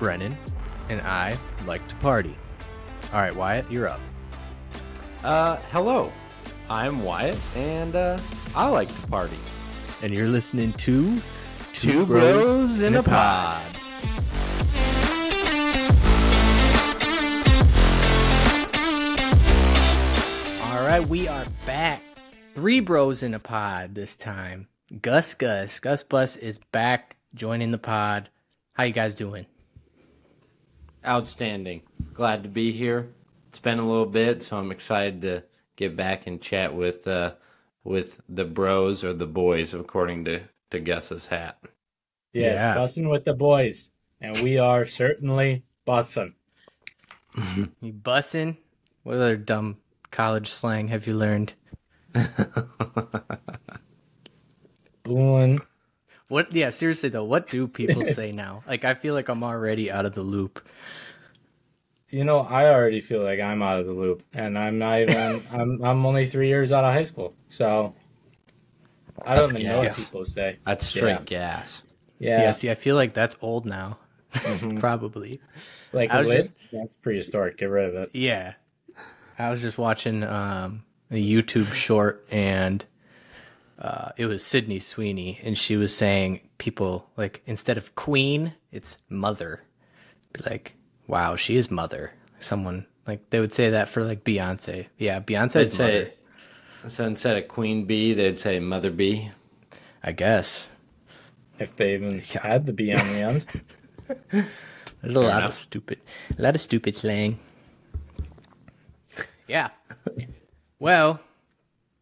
Brennan, and I like to party. All right, Wyatt, you're up. Uh, hello. I'm Wyatt, and uh, I like to party. And you're listening to Two Bros in a Pod. All right, we are back. Three bros in a pod this time. Gus Gus. Gus Bus is back joining the pod. How you guys doing? Outstanding. Glad to be here. It's been a little bit, so I'm excited to get back and chat with uh, with the bros or the boys, according to to Gus's hat. Yes, Yeah. bussin' with the boys, and we are certainly bussin'. You bussin'? What other dumb college slang have you learned? Booing. What? Yeah, seriously though, what do people say now? Like, I feel like I'm already out of the loop. You know, I already feel like I'm out of the loop, and I'm not even. I'm I'm only three years out of high school, so I don't That's even know what people say. That's straight Yeah. gas. Yeah. Yeah, see, I feel like that's old now. Probably. like I a was just- That's prehistoric. Get rid of it. Yeah. I was just watching um, a YouTube short and uh, it was Sydney Sweeney and she was saying people like instead of queen, it's mother. Be like, wow, she is mother. Someone like they would say that for like Beyonce. Yeah, They'd Beyonce's mother. say so instead of queen bee, they'd say mother bee. I guess. If they even had the B on the end. There's a lot of stupid, a lot of stupid slang. Yeah. Well,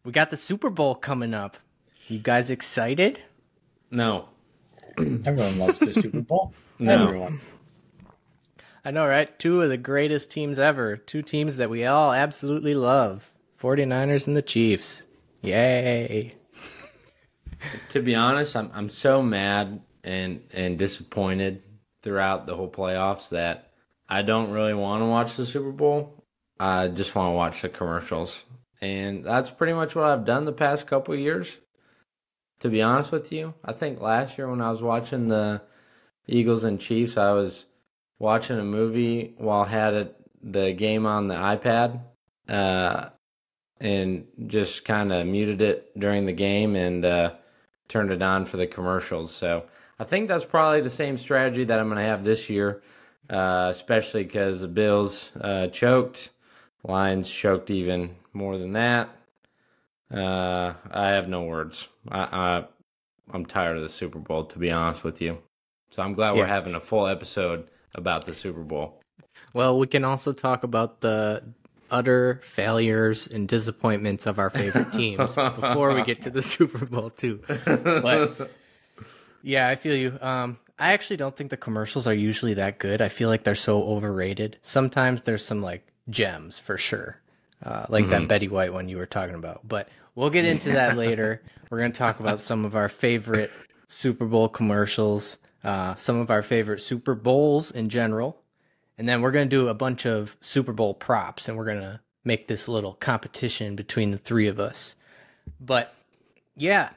we got the Super Bowl coming up. You guys excited? No, Everyone loves the Super Bowl. No. Everyone. I know, right? Two of the greatest teams ever. Two teams that we all absolutely love 49ers and the Chiefs. Yay. to be honest, I'm I'm so mad and and disappointed throughout the whole playoffs that I don't really want to watch the Super Bowl. I just want to watch the commercials, and that's pretty much what I've done the past couple of years. To be honest with you, I think last year when I was watching the Eagles and Chiefs, I was watching a movie while I had the game on the iPad. Uh, and just kind of muted it during the game and uh, turned it on for the commercials. So I think that's probably the same strategy that I'm going to have this year, uh, especially because the Bills uh, choked, Lions choked even more than that. Uh, I have no words. I, I I'm tired of the Super Bowl, to be honest with you. So I'm glad we're having a full episode about the Super Bowl. Well, we can also talk about the utter failures and disappointments of our favorite teams before we get to the Super Bowl, too. But yeah, I feel you. Um, I actually don't think the commercials are usually that good. I feel like they're so overrated. Sometimes there's some like gems for sure, uh, like that Betty White one you were talking about. But we'll get into that later. We're gonna talk about some of our favorite Super Bowl commercials, uh, some of our favorite Super Bowls in general, and then we're gonna do a bunch of Super Bowl props, and we're gonna make this little competition between the three of us. But yeah,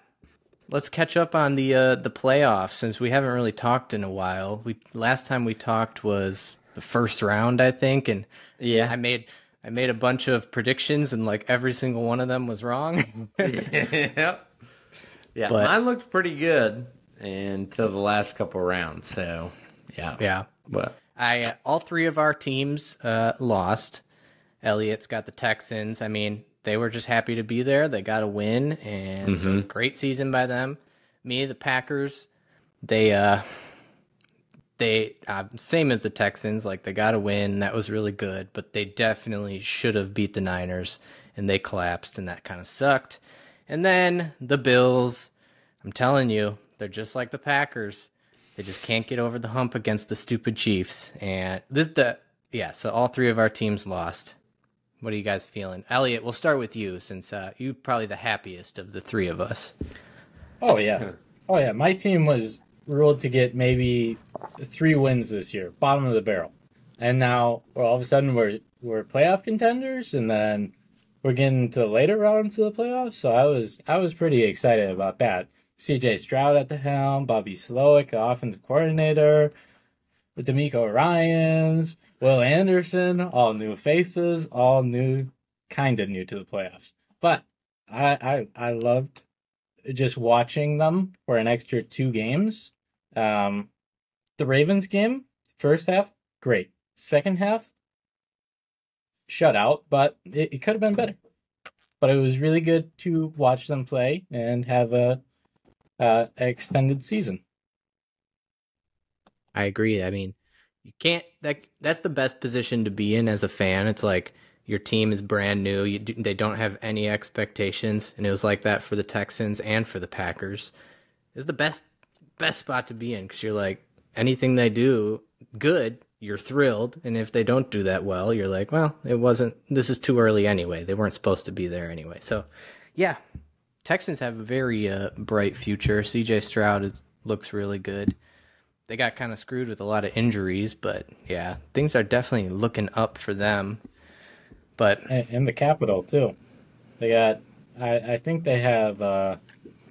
let's catch up on the uh, the playoffs since we haven't really talked in a while. We last time we talked was the first round, I think, and Yeah. I made I made a bunch of predictions and like every single one of them was wrong. yep. Yeah, But- mine looked pretty good until the last couple rounds. So, yeah. yeah. But I uh, all three of our teams uh, lost. Elliot's got the Texans. I mean, they were just happy to be there. They got a win, and so great season by them. Me, the Packers, they uh, they uh, same as the Texans. Like they got a win, that was really good, but they definitely should have beat the Niners, and they collapsed, and that kind of sucked. And then the Bills. I'm telling you, they're just like the Packers. They just can't get over the hump against the stupid Chiefs. And this the yeah, so all three of our teams lost. What are you guys feeling? Elliot, we'll start with you since uh, you're probably the happiest of the three of us. Oh yeah. Oh yeah. My team was ruled to get maybe three wins this year, bottom of the barrel. And now well, all of a sudden we're we're playoff contenders and then we're getting to the later rounds of the playoffs. So I was I was pretty excited about that. CJ Stroud at the helm, Bobby Slowik, the offensive coordinator. DeMeco Ryans, Will Anderson, all new faces, all new, kind of new to the playoffs. But I, I, I loved just watching them for an extra two games. Um, the Ravens game, first half, great. Second half, shut out, but it, it could have been better. But it was really good to watch them play and have a uh, extended season. I agree. I mean, you can't that that's the best position to be in as a fan. It's like your team is brand new. You they don't have any expectations, and it was like that for the Texans and for the Packers. It's the best best spot to be in because you're like anything they do good, you're thrilled, and if they don't do that well, you're like, well, it wasn't. This is too early anyway. They weren't supposed to be there anyway. So, yeah, Texans have a very uh, bright future. C.J. Stroud is, looks really good. They got kind of screwed with a lot of injuries, but yeah, things are definitely looking up for them. But in the capital too, they got. I, I think they have uh,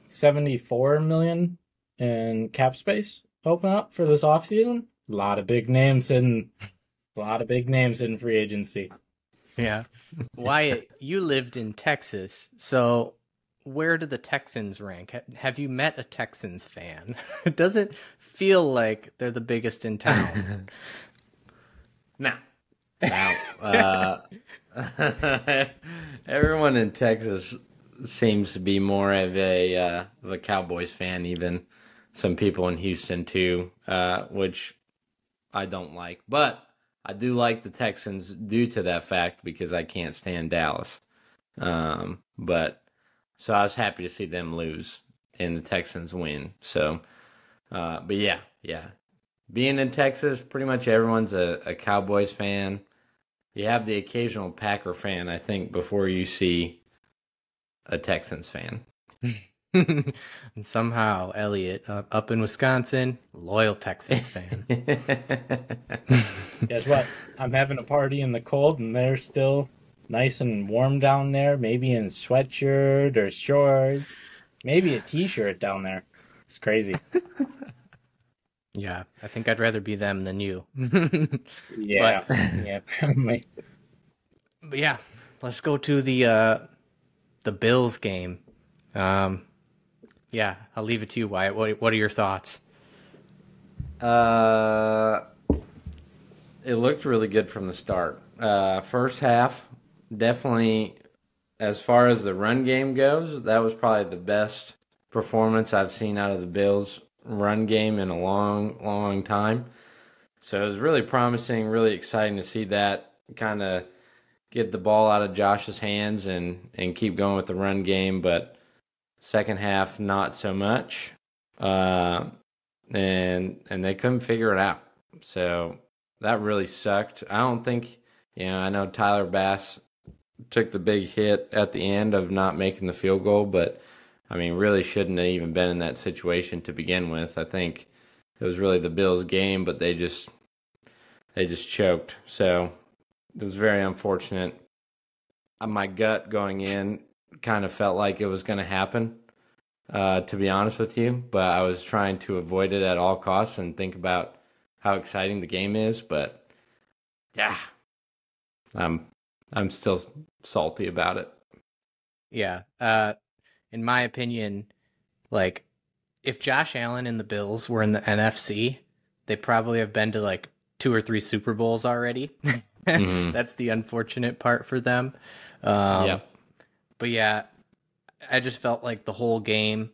seventy-four million in cap space open up for this offseason. A lot of big names in a lot of big names in free agency. Yeah. Wyatt, you lived in Texas, so where do the Texans rank? Have you met a Texans fan? it doesn't feel like they're the biggest in town. now, now, uh, everyone in Texas seems to be more of a uh, of a Cowboys fan. Even some people in Houston too, uh, which I don't like. But I do like the Texans due to that fact because I can't stand Dallas. Um, but so I was happy to see them lose and the Texans win. So, uh, but yeah, yeah. Being in Texas, pretty much everyone's a, a Cowboys fan. You have the occasional Packer fan, I think, before you see a Texans fan. and somehow Elliot uh, up in Wisconsin, loyal Texans fan. Guess what? I'm having a party in the cold, and they're still nice and warm down there. Maybe in sweatshirt or shorts, maybe a t-shirt down there. It's crazy. Yeah, I think I'd rather be them than you. yeah, but, yeah, probably. But yeah, let's go to the uh, the Bills game. Um, yeah, I'll leave it to you, Wyatt. What What are your thoughts? Uh, it looked really good from the start. Uh, first half, definitely, as far as the run game goes, that was probably the best performance I've seen out of the Bills' run game in a long, long time. So it was really promising, really exciting to see that kind of get the ball out of Josh's hands and and keep going with the run game, but Second half, not so much, uh, and and they couldn't figure it out. So that really sucked. I don't think you know. I know Tyler Bass took the big hit at the end of not making the field goal, but I mean, really shouldn't have even been in that situation to begin with. I think it was really the Bills' game, but they just they just choked. So it was very unfortunate. Uh, my gut going in kind of felt like it was going to happen, uh, to be honest with you. But I was trying to avoid it at all costs and think about how exciting the game is. But yeah, I'm I'm still salty about it. Yeah, uh, in my opinion, like if Josh Allen and the Bills were in the NFC, they probably have been to like two or three Super Bowls already. mm-hmm. That's the unfortunate part for them. Um, yeah. But yeah, I just felt like the whole game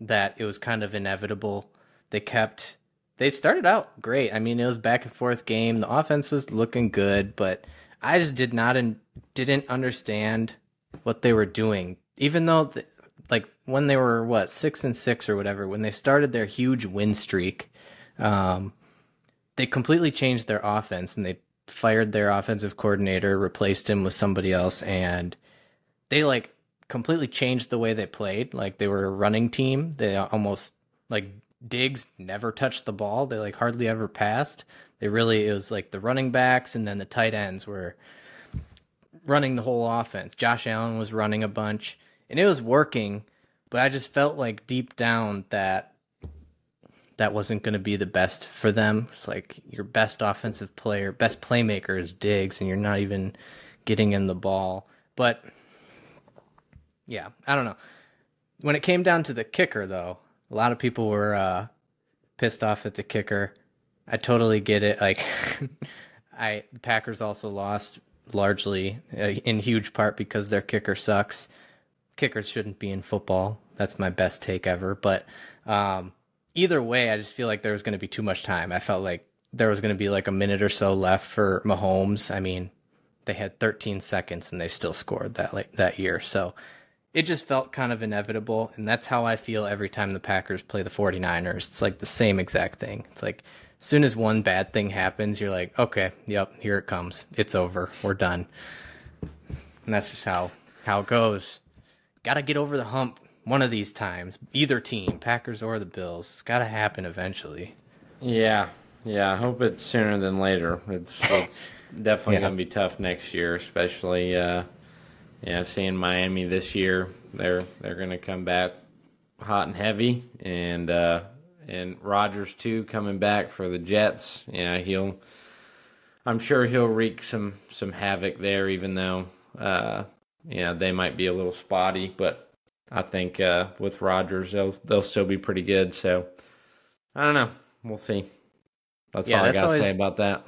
that it was kind of inevitable. They kept they started out great. I mean, it was back and forth game. The offense was looking good, but I just did not and didn't understand what they were doing. Even though like when they were what, 6 and 6 or whatever, when they started their huge win streak, um, they completely changed their offense and they fired their offensive coordinator, replaced him with somebody else and they like completely changed the way they played. Like they were a running team. They almost like Diggs never touched the ball. They like hardly ever passed. They really it was like the running backs and then the tight ends were running the whole offense. Josh Allen was running a bunch and it was working, but I just felt like deep down that that wasn't going to be the best for them. It's like your best offensive player, best playmaker is Diggs, and you're not even getting him the ball. But yeah, I don't know. When it came down to the kicker, though, a lot of people were uh, pissed off at the kicker. I totally get it. Like, I the Packers also lost largely uh, in huge part because their kicker sucks. Kickers shouldn't be in football. That's my best take ever. But um, either way, I just feel like there was going to be too much time. I felt like there was going to be like a minute or so left for Mahomes. I mean, they had 13 seconds and they still scored that late, that year. So it just felt kind of inevitable. And that's how I feel every time the Packers play the 49ers. It's like the same exact thing. It's like as soon as one bad thing happens, you're like, okay, yep, here it comes. It's over. We're done. And that's just how how it goes. Got to get over the hump one of these times. Either team, Packers or the Bills. It's got to happen eventually. Yeah, yeah. I hope it's sooner than later. It's it's definitely Yeah. going to be tough next year, especially uh, yeah, seeing Miami this year. They're they're going to come back hot and heavy, and uh, and Rodgers too coming back for the Jets. Yeah, he'll. I'm sure he'll wreak some some havoc there, even though uh, you know they might be a little spotty, but I think uh, with Rodgers they'll they'll still be pretty good. So I don't know. We'll see. That's Yeah, all I gotta say about that.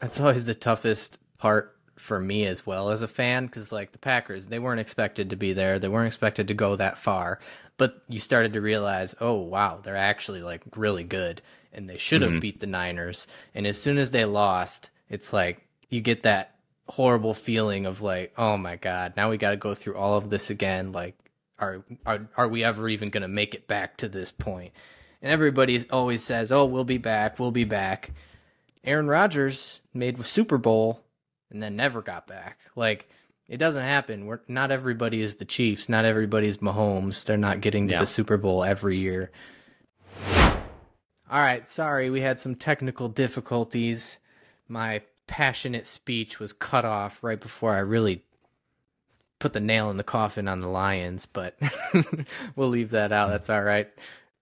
That's always the toughest part for me as well as a fan because like the Packers, they weren't expected to be there. They weren't expected to go that far. But you started to realize, oh wow, they're actually like really good, and they should have beat the Niners. And as soon as they lost, it's like you get that horrible feeling of like, oh my god, now we got to go through all of this again. Like, are are are we ever even going to make it back to this point? And everybody always says, "Oh, we'll be back. We'll be back." Aaron Rodgers made a Super Bowl and then never got back. Like it doesn't happen. We're not everybody is the Chiefs. Not everybody is Mahomes. They're not getting to Yeah. the Super Bowl every year. All right, sorry, we had some technical difficulties. My passionate speech was cut off right before I really put the nail in the coffin on the Lions, but we'll leave that out. That's all right.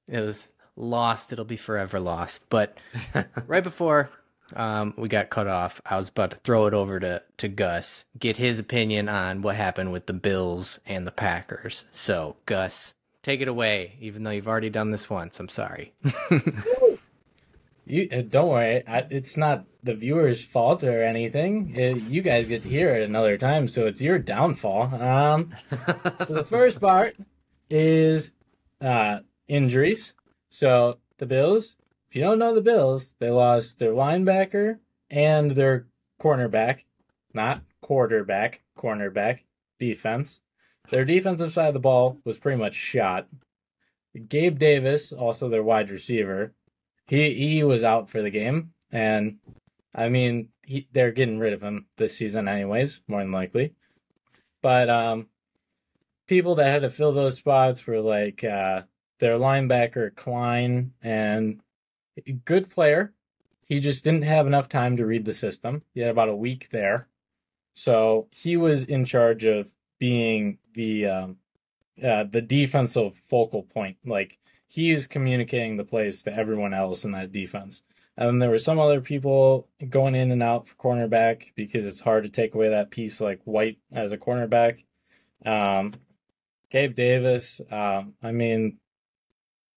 It was lost. It'll be forever lost. But right before um, we got cut off, I was about to throw it over to, to Gus, get his opinion on what happened with the Bills and the Packers. So, Gus, take it away, even though you've already done this once. I'm sorry. You uh, don't worry. I, it's not the viewer's fault or anything. Uh you guys get to hear it another time, so it's your downfall. Um, so the first part is uh, injuries. So the Bills. If you don't know the Bills, they lost their linebacker and their cornerback, not quarterback, cornerback defense. Their defensive side of the ball was pretty much shot. Gabe Davis, also their wide receiver, he he was out for the game, and I mean he, they're getting rid of him this season anyways, more than likely. But um, people that had to fill those spots were like uh, their linebacker Klein, and good player. He just didn't have enough time to read the system. He had about a week there, so he was in charge of being the um, uh, the defensive focal point. Like he is communicating the plays to everyone else in that defense. And then there were some other people going in and out for cornerback because it's hard to take away that piece like White as a cornerback. Um, Gabe Davis. Um, I mean,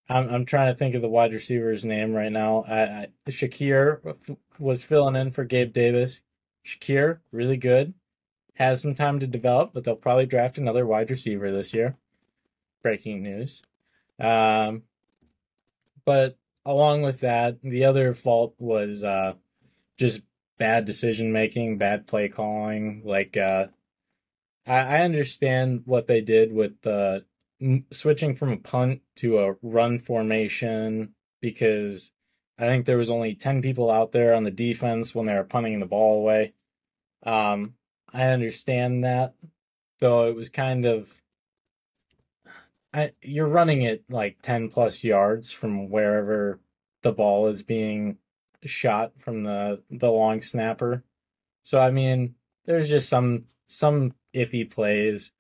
I'm I'm trying to think of the wide receiver's name right now. I, I Shakir was filling in for Gabe Davis. Shakir, really good. Has some time to develop, but they'll probably draft another wide receiver this year. Breaking news. Um, but along with that, the other fault was uh, just bad decision making, bad play calling. Like, uh, I, I understand what they did with the switching from a punt to a run formation because I think there was only 10 people out there on the defense when they were punting the ball away. Um, I understand that, though it was kind of I, you're running it like 10 plus yards from wherever the ball is being shot from the the long snapper. So I mean, there's just some some iffy plays.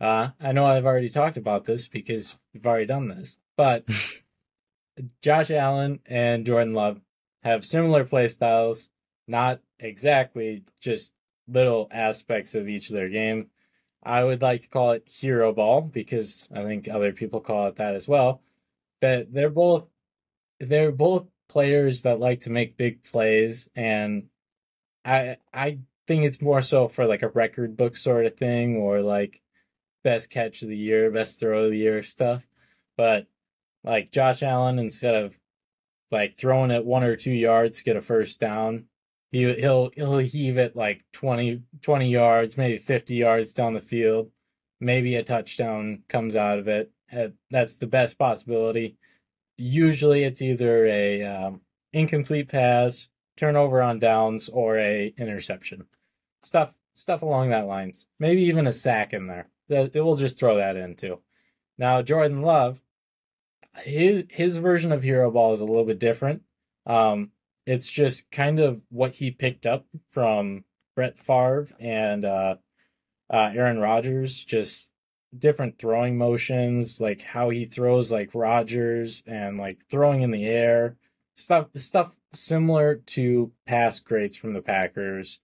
Uh, I know I've already talked about this because we've already done this, but Josh Allen and Jordan Love have similar play styles, not exactly just little aspects of each of their game. I would like to call it hero ball because I think other people call it that as well. But they're both they're both players that like to make big plays and I I think it's more so for like a record book sort of thing or like best catch of the year, best throw of the year stuff. But like Josh Allen instead of like throwing it one or two yards to get a first down, he he'll he'll heave it like 20, 20 yards, maybe 50 yards down the field. Maybe a touchdown comes out of it. Uh, that's the best possibility. Usually it's either a um, incomplete pass, turnover on downs, or a interception. Stuff stuff along that lines. Maybe even a sack in there. It will just throw that in too. Now Jordan Love, his his version of hero ball is a little bit different. Um, it's just kind of what he picked up from Brett Favre and uh, uh, Aaron Rodgers, just different throwing motions, like how he throws like Rodgers and like throwing in the air, stuff stuff similar to past greats from the Packers.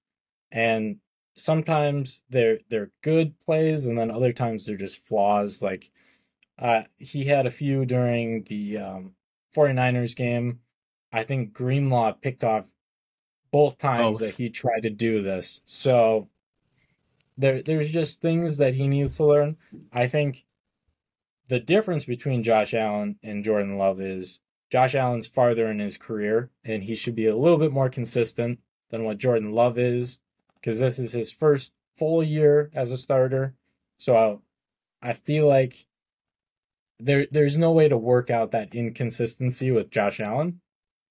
And sometimes they're they're good plays and then other times they're just flaws like uh, he had a few during the um, 49ers game I think Greenlaw picked off both times that he tried to do this. So there there's just things that he needs to learn. I think the difference between Josh Allen and Jordan Love is Josh Allen's farther in his career and he should be a little bit more consistent than what Jordan Love is because this is his first full year as a starter. So I, I feel like there there's no way to work out that inconsistency with Josh Allen.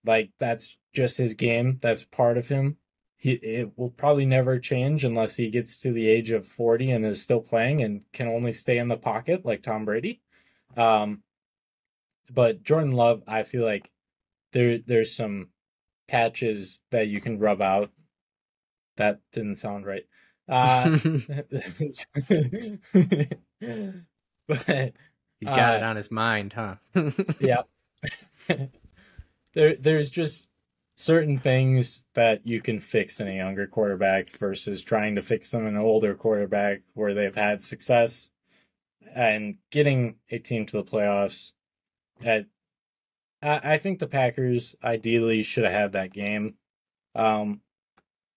Like that's just his game. That's part of him. He it will probably never change unless he gets to the age of 40 and is still playing and can only stay in the pocket like Tom Brady. Um but Jordan Love, I feel like there there's some patches that you can rub out. That didn't sound right. Uh, but he's got uh, it on his mind, huh? yeah there there's just certain things that you can fix in a younger quarterback versus trying to fix them in an older quarterback where they've had success and getting a team to the playoffs. At, I, I think the Packers ideally should have had that game. Um,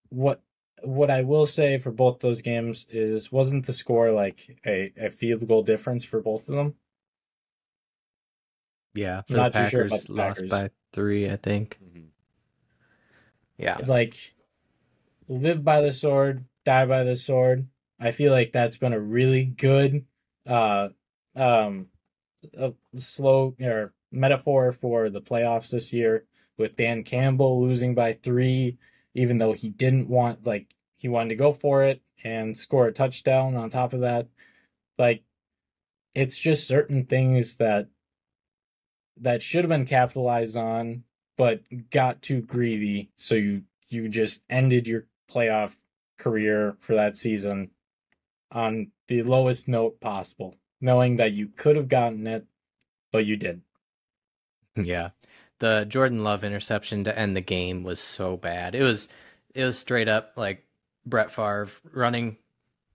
what what I will say for both those games is wasn't the score like a, a field goal difference for both of them? Yeah, for Not the Packers, sure the lost Packers. by three, I think. Mm-hmm. Yeah, like live by the sword, die by the sword. I feel like that's been a really good, uh, um, a slow or metaphor for the playoffs this year. With Dan Campbell losing by three, even though he didn't want like he wanted to go for it and score a touchdown on top of that. Like it's just certain things that that should have been capitalized on, but got too greedy. So you you just ended your playoff career for that season on the lowest note possible, knowing that you could have gotten it, but you didn't. Yeah. The Jordan Love interception to end the game was so bad. It was it was straight up like Brett Favre running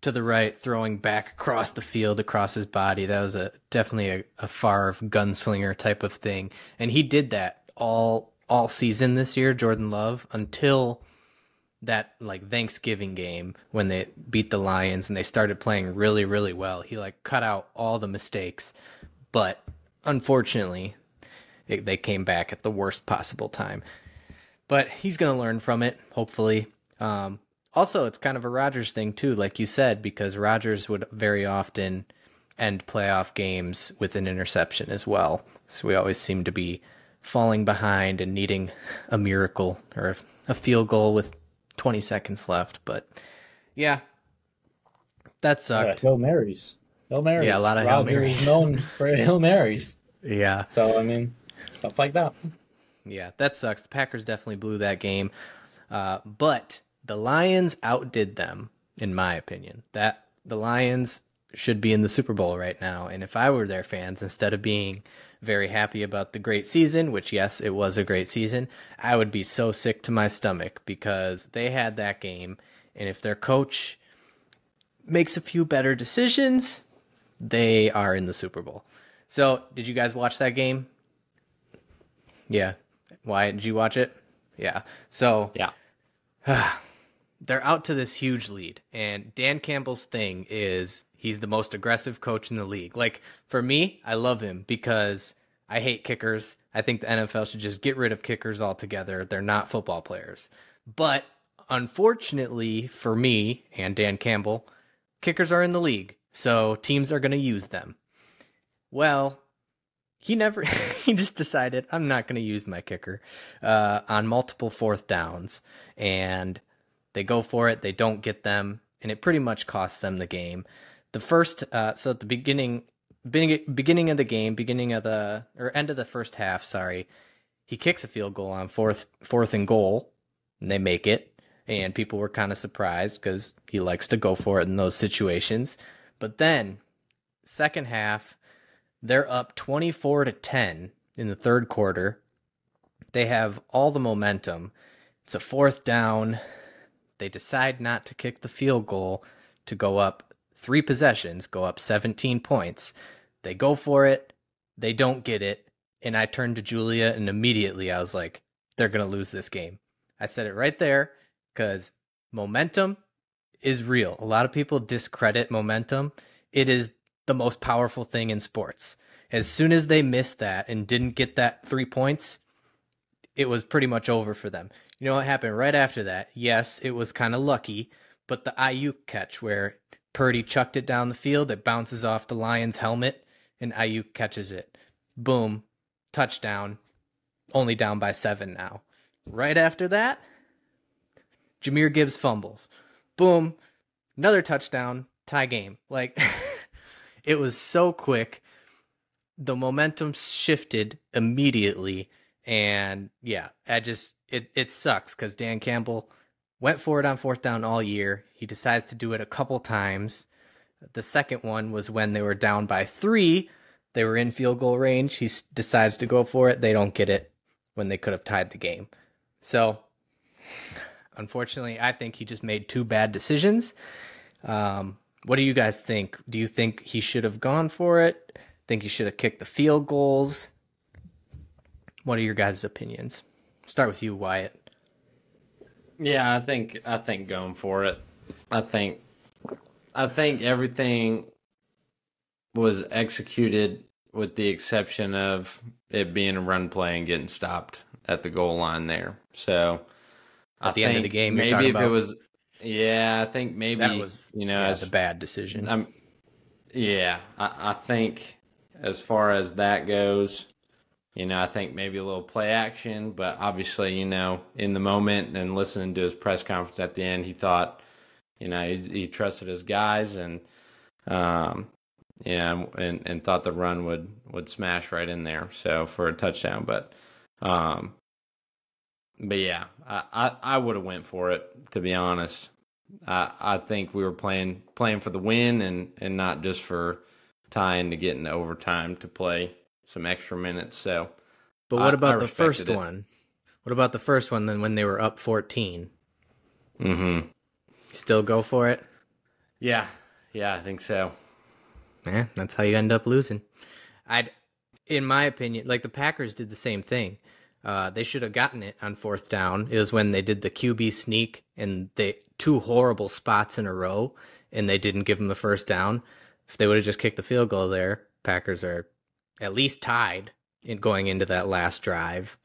to the right, throwing back across the field, across his body. That was a definitely a, a Favre gunslinger type of thing, and he did that all all season this year, Jordan Love, until that like Thanksgiving game when they beat the Lions and they started playing really really well. He like cut out all the mistakes, but unfortunately, it, they came back at the worst possible time. But he's gonna learn from it, hopefully. Um, also, it's kind of a Rodgers thing too, like you said, because Rodgers would very often end playoff games with an interception as well. So we always seem to be falling behind and needing a miracle or a field goal with 20 seconds left. But yeah, that sucked. Yeah, Hail Marys. Hail Marys. Yeah, a lot of Rodgers Hail Marys. known for Hail Marys. Yeah. So, I mean, stuff like that. Yeah, that sucks. The Packers definitely blew that game. Uh, but the Lions outdid them, in my opinion. That the Lions should be in the Super Bowl right now. And if I were their fans, instead of being very happy about the great season, which, yes, it was a great season. I would be so sick to my stomach because they had that game. And if their coach makes a few better decisions, they are in the Super Bowl. So, did you guys watch that game? Yeah. Why did you watch it? Yeah. So, Yeah. they're out to this huge lead and Dan Campbell's thing is he's the most aggressive coach in the league. Like for me, I love him because I hate kickers. I think the NFL should just get rid of kickers altogether. They're not football players. But unfortunately for me and Dan Campbell, kickers are in the league. So teams are going to use them. Well, he never he just decided I'm not going to use my kicker uh, on multiple fourth downs and they go for it, they don't get them, and it pretty much costs them the game. The first, uh, so at the beginning, beginning, of the game, beginning of the or end of the first half, sorry, he kicks a field goal on fourth, fourth and goal, and they make it, and people were kind of surprised because he likes to go for it in those situations. But then, second half, they're up twenty four to ten in the third quarter. They have all the momentum. It's a fourth down they decide not to kick the field goal to go up three possessions, go up 17 points. They go for it, they don't get it, and I turned to Julia and immediately I was like, they're going to lose this game. I said it right there because momentum is real. A lot of people discredit momentum. It is the most powerful thing in sports. As soon as they missed that and didn't get that three points, it was pretty much over for them. You know what happened right after that? Yes, it was kind of lucky, but the Aiyuk catch where Purdy chucked it down the field, it bounces off the Lions' helmet, and Aiyuk catches it. Boom, touchdown. Only down by seven now. Right after that, Jahmyr Gibbs fumbles. Boom, another touchdown, tie game. Like, it was so quick. The momentum shifted immediately. And yeah, I just, it, it sucks because Dan Campbell went for it on fourth down all year. He decides to do it a couple times. The second one was when they were down by three. They were in field goal range. He decides to go for it. They don't get it when they could have tied the game. So, unfortunately, I think he just made two bad decisions. Um, what do you guys think? Do you think he should have gone for it? Think he should have kicked the field goals? What are your guys' opinions? Start with you, Wyatt. Yeah, I think I think going for it. I think I think everything was executed with the exception of it being a run play and getting stopped at the goal line there. So At the end of the game, maybe if it was, yeah, I think maybe That was you know yeah, as the bad decision. I'm, yeah, I, I think as far as that goes, you know, I think maybe a little play action, but obviously, you know, in the moment and listening to his press conference at the end, he thought, you know, he, he trusted his guys and, um, know, and, and thought the run would, would smash right in there. So for a touchdown, but, um, but yeah, I, I, I would have went for it to be honest. I I think we were playing playing for the win and and not just for tying to get into overtime to play some extra minutes. So but what I- about I the first it. one? What about the first one then when they were up 14? mm-hmm. Still go for it? yeah, yeah, I think so. Yeah, that's how you end up losing. I'd, in my opinion, like the Packers did the same thing. Uh, they should have gotten it on fourth down. It was when they did the QB sneak and they two horrible spots in a row, and they didn't give them the first down. If they would have just kicked the field goal there, Packers are at least tied in going into that last drive.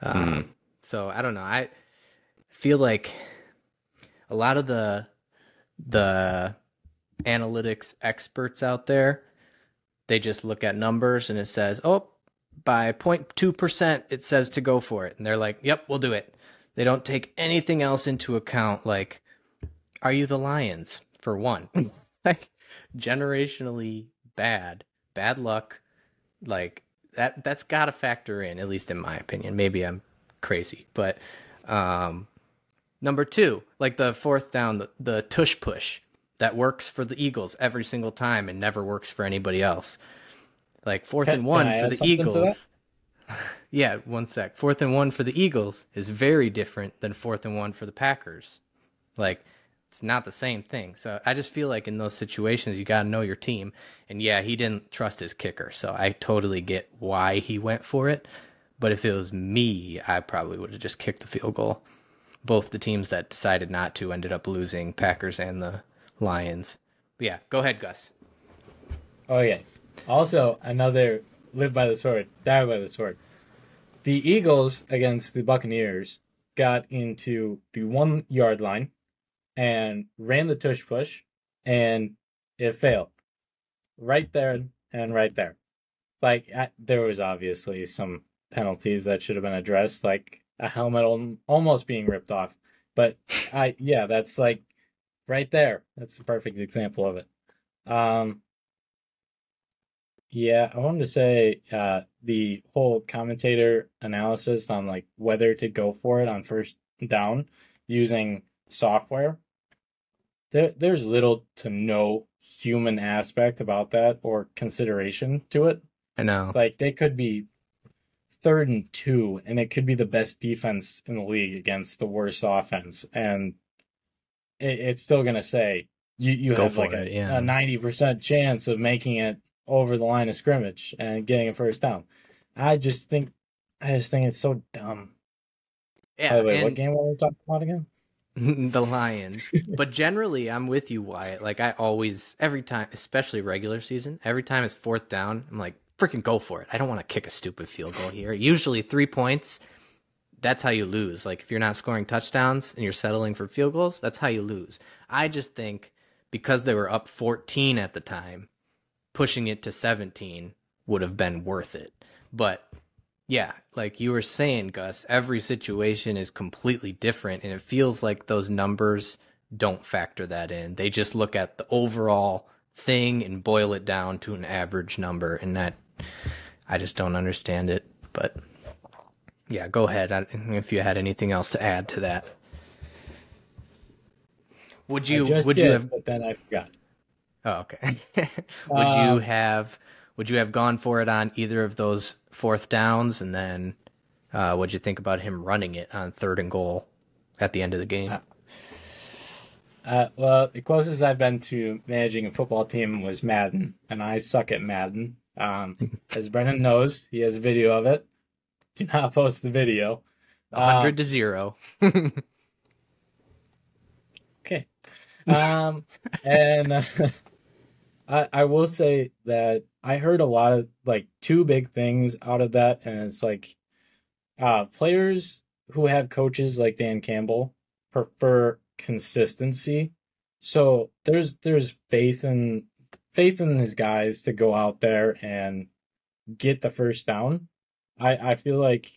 Um, Mhm. So I don't know. I feel like a lot of the the analytics experts out there they just look at numbers and it says oh by 0.2% it says to go for it and they're like yep we'll do it they don't take anything else into account like are you the lions for one like generationally bad bad luck like that that's got to factor in at least in my opinion maybe i'm crazy but um Number two, like the fourth down, the, the tush push that works for the Eagles every single time and never works for anybody else. Like fourth Can- and one for the Eagles. yeah, one sec. Fourth and one for the Eagles is very different than fourth and one for the Packers. Like it's not the same thing. So I just feel like in those situations you got to know your team. And yeah, he didn't trust his kicker, so I totally get why he went for it. But if it was me, I probably would have just kicked the field goal. Both the teams that decided not to ended up losing, Packers and the Lions. But yeah, go ahead, Gus. Oh yeah. Also, another live by the sword, die by the sword. The Eagles against the Buccaneers got into the one yard line and ran the tush push, and it failed. Right there and right there. Like I, there was obviously some penalties that should have been addressed, like a helmet al- almost being ripped off. But I, yeah, that's like right there. That's a perfect example of it. Um, yeah, I wanted to say uh, the whole commentator analysis on like whether to go for it on first down using software. There, there's little to no human aspect about that or consideration to it. I know. Like they could be third and two, and it could be the best defense in the league against the worst offense, and it, it's still gonna say you you Go have like it, a yeah. ninety percent chance of making it over the line of scrimmage and getting a first down. I just think I just think it's so dumb. Yeah, By the way, and- what game were we talking about again? the Lions. but generally, I'm with you, Wyatt. Like I always, every time, especially regular season, every time it's fourth down, I'm like, freaking go for it. I don't want to kick a stupid field goal here. Usually three points. That's how you lose. Like if you're not scoring touchdowns and you're settling for field goals, that's how you lose. I just think because they were up 14 at the time, pushing it to 17 would have been worth it. But yeah, like you were saying, Gus, every situation is completely different, and it feels like those numbers don't factor that in. They just look at the overall thing and boil it down to an average number, and that I just don't understand it. But yeah, go ahead I- if you had anything else to add to that. Would you would did, you have but then I forgot. Oh, okay. would you Um, have would you have gone for it on either of those fourth downs, and then uh, what'd you think about him running it on third and goal at the end of the game? Uh, well, the closest I've been to managing a football team was Madden, and I suck at Madden. Um, as Brennan knows, he has a video of it. Do not post the video. A hundred to zero. Okay. Um, and uh, I I will say that I heard a lot of like two big things out of that, and it's like uh, players who have coaches like Dan Campbell prefer consistency. So there's there's faith in faith in his guys to go out there and get the first down. I I feel like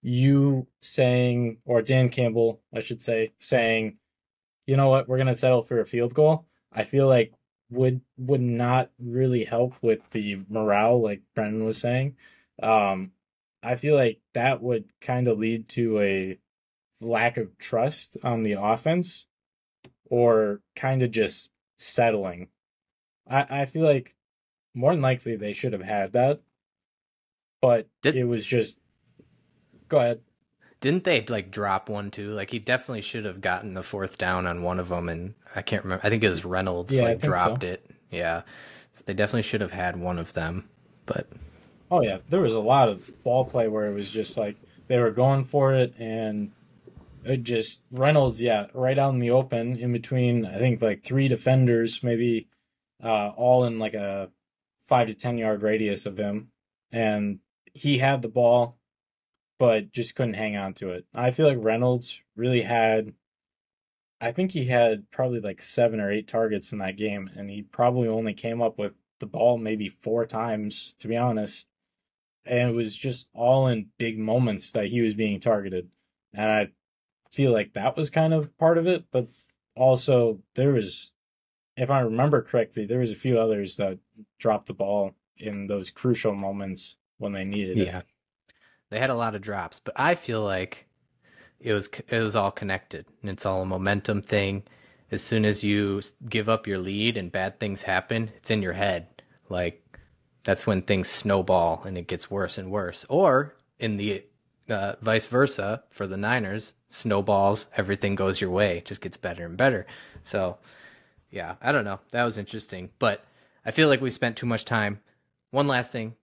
you saying or Dan Campbell, I should say, saying you know what, we're gonna settle for a field goal. I feel like would would not really help with the morale, like Brennan was saying. Um, I feel like that would kind of lead to a lack of trust on the offense, or kind of just settling. I I feel like more than likely they should have had that, but Did- it was just. Go ahead. Didn't they like drop one too? Like he definitely should have gotten the fourth down on one of them, and I can't remember. I think it was Reynolds Yeah, like think so. dropped it. Yeah, they definitely should have had one of them, but Oh yeah, there was a lot of ball play where it was just like they were going for it, and it just Reynolds, yeah, right out in the open, in between I think like three defenders, maybe uh, all in like a five to ten yard radius of him, and he had the ball, but just couldn't hang on to it. I feel like Reynolds really had. I think he had probably like seven or eight targets in that game, and he probably only came up with the ball maybe four times, to be honest and it was just all in big moments that he was being targeted and i feel like that was kind of part of it but also there was if i remember correctly there was a few others that dropped the ball in those crucial moments when they needed it yeah, they had a lot of drops. But I feel like it was it was all connected, and it's all a momentum thing. As soon as you give up your lead and bad things happen, it's in your head. Like that's when things snowball and it gets worse and worse. Or in the uh, vice versa for the Niners, snowballs, everything goes your way, just gets better and better. So, yeah, I don't know. That was interesting, but I feel like we spent too much time. One last thing,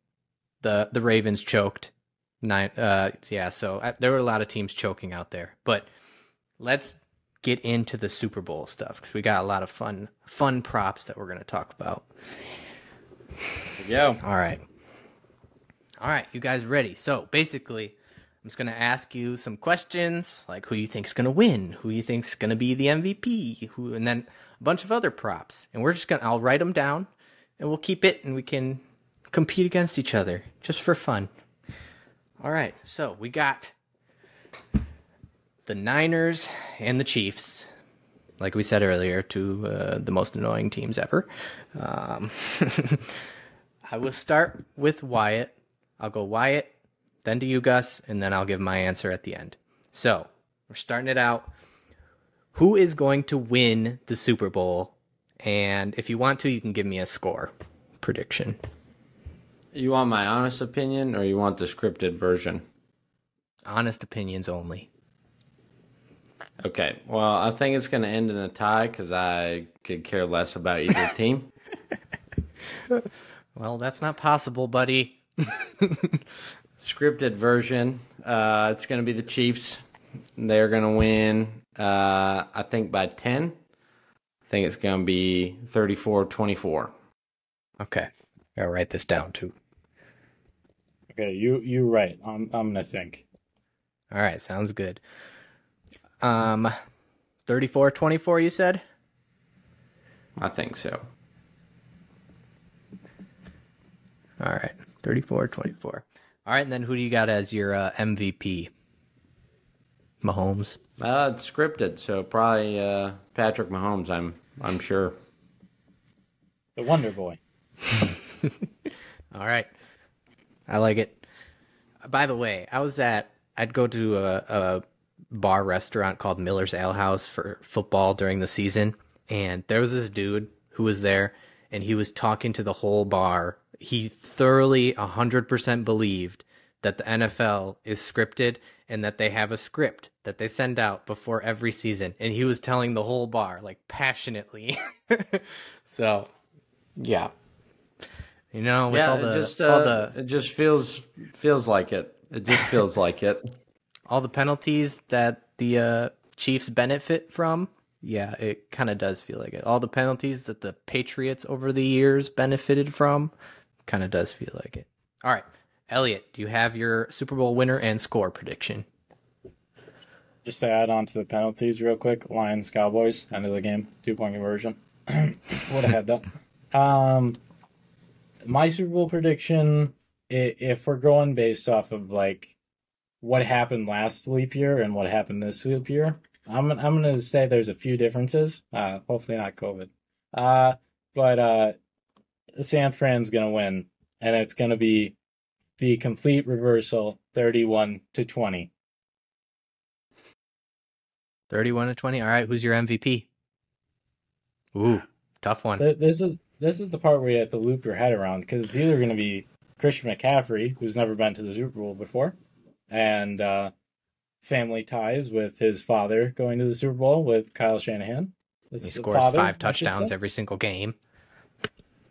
the the Ravens choked. Nine, uh, yeah. So I, there were a lot of teams choking out there, but let's get into the Super Bowl stuff because we got a lot of fun fun props that we're going to talk about. Yeah. All right. All right, you guys ready? So basically, I'm just gonna ask you some questions, like who you think's gonna win, who you think's gonna be the MVP, who, and then a bunch of other props, and we're just gonna I'll write them down, and we'll keep it, and we can compete against each other just for fun. All right, so we got the Niners and the Chiefs. Like we said earlier, two uh, the most annoying teams ever. Um, I will start with Wyatt. I'll go Wyatt, then to you, Gus, and then I'll give my answer at the end. So we're starting it out. Who is going to win the Super Bowl? And if you want to, you can give me a score prediction. You want my honest opinion or you want the scripted version? Honest opinions only. Okay. Well, I think it's going to end in a tie because I could care less about either team. Well, that's not possible, buddy. Scripted version. Uh, it's going to be the Chiefs. They're going to win, uh, I think, by 10. I think it's going to be 34 24. Okay. I'll write this down too. Okay, you you right. I'm I'm gonna think. All right, sounds good. Um 34-24 you said? I think so. All right. 34-24. All right, and then who do you got as your uh, MVP? Mahomes. Uh, it's scripted, so probably uh, Patrick Mahomes. I'm I'm sure. The Wonder Boy. All right. I like it. By the way, I was at I'd go to a, a bar restaurant called Miller's Ale House for football during the season, and there was this dude who was there, and he was talking to the whole bar. He thoroughly 100% believed that the NFL is scripted and that they have a script that they send out before every season, and he was telling the whole bar like passionately. so, yeah. You know, with yeah, all the it just all uh, the it just feels feels like it. It just feels like it. all the penalties that the uh, Chiefs benefit from, yeah, it kind of does feel like it. All the penalties that the Patriots over the years benefited from, kind of does feel like it. All right, Elliot, do you have your Super Bowl winner and score prediction? Just to add on to the penalties real quick, Lions Cowboys, end of the game, two point conversion. Would have had that. Um my Super Bowl prediction, if we're going based off of like what happened last leap year and what happened this leap year, I'm I'm gonna say there's a few differences. Uh hopefully not COVID. Uh but uh San Fran's gonna win and it's gonna be the complete reversal, thirty one to twenty. 31 to 20. All right, who's your MVP? Ooh, tough one. This is this is the part where you have to loop your head around because it's either going to be Christian McCaffrey, who's never been to the Super Bowl before, and uh, family ties with his father going to the Super Bowl with Kyle Shanahan. He scores father, five touchdowns every single game.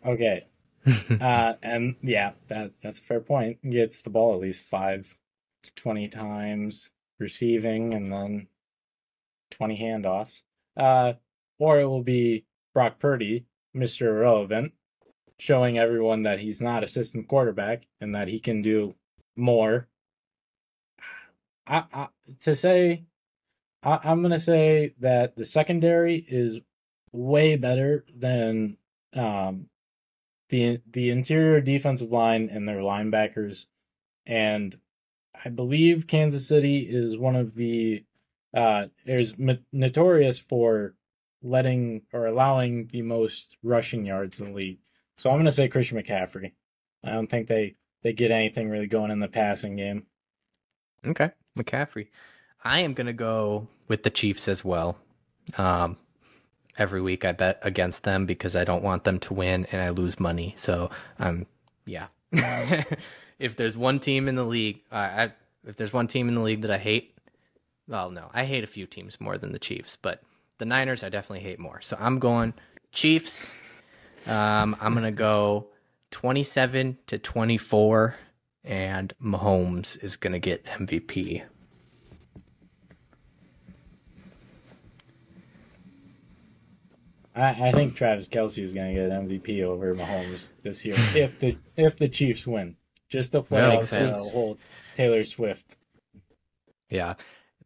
Okay, uh, and yeah, that that's a fair point. Gets the ball at least five to twenty times receiving, and then twenty handoffs. Uh, or it will be Brock Purdy, Mister Irrelevant, showing everyone that he's not assistant quarterback and that he can do more. I, I to say, I, I'm gonna say that the secondary is way better than um the the interior defensive line and their linebackers, and I believe Kansas City is one of the uh is notorious for letting or allowing the most rushing yards in the league. So I'm going to say Christian McCaffrey. I don't think they they get anything really going in the passing game. Okay, McCaffrey. I am gonna go with the Chiefs as well. Um, every week I bet against them because I don't want them to win and I lose money. So I'm yeah. if there's one team in the league, uh, I, if there's one team in the league that I hate, well, no, I hate a few teams more than the Chiefs, but the Niners I definitely hate more. So I'm going Chiefs. Um, I'm gonna go 27 to 24, and Mahomes is gonna get MVP. I, I think Travis Kelce is going to get MVP over Mahomes this year if the if the Chiefs win. Just makes playoffs, and the whole Taylor Swift. Yeah,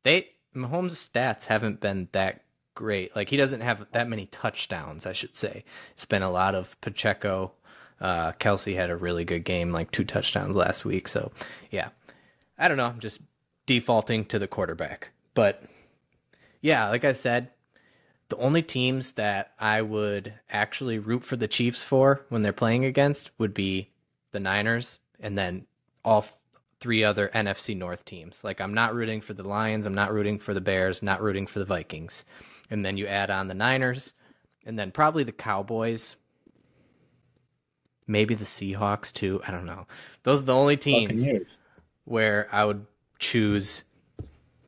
they Mahomes' stats haven't been that great. Like he doesn't have that many touchdowns, I should say. It's been a lot of Pacheco. Uh, Kelce had a really good game, like two touchdowns last week. So, yeah, I don't know. I'm just defaulting to the quarterback, but yeah, like I said, the only teams that I would actually root for the Chiefs for when they're playing against would be the Niners and then all th- three other NFC North teams. Like I'm not rooting for the Lions, I'm not rooting for the Bears, not rooting for the Vikings. And then you add on the Niners and then probably the Cowboys. Maybe the Seahawks too. I don't know. Those are the only teams Buccaneers. where I would choose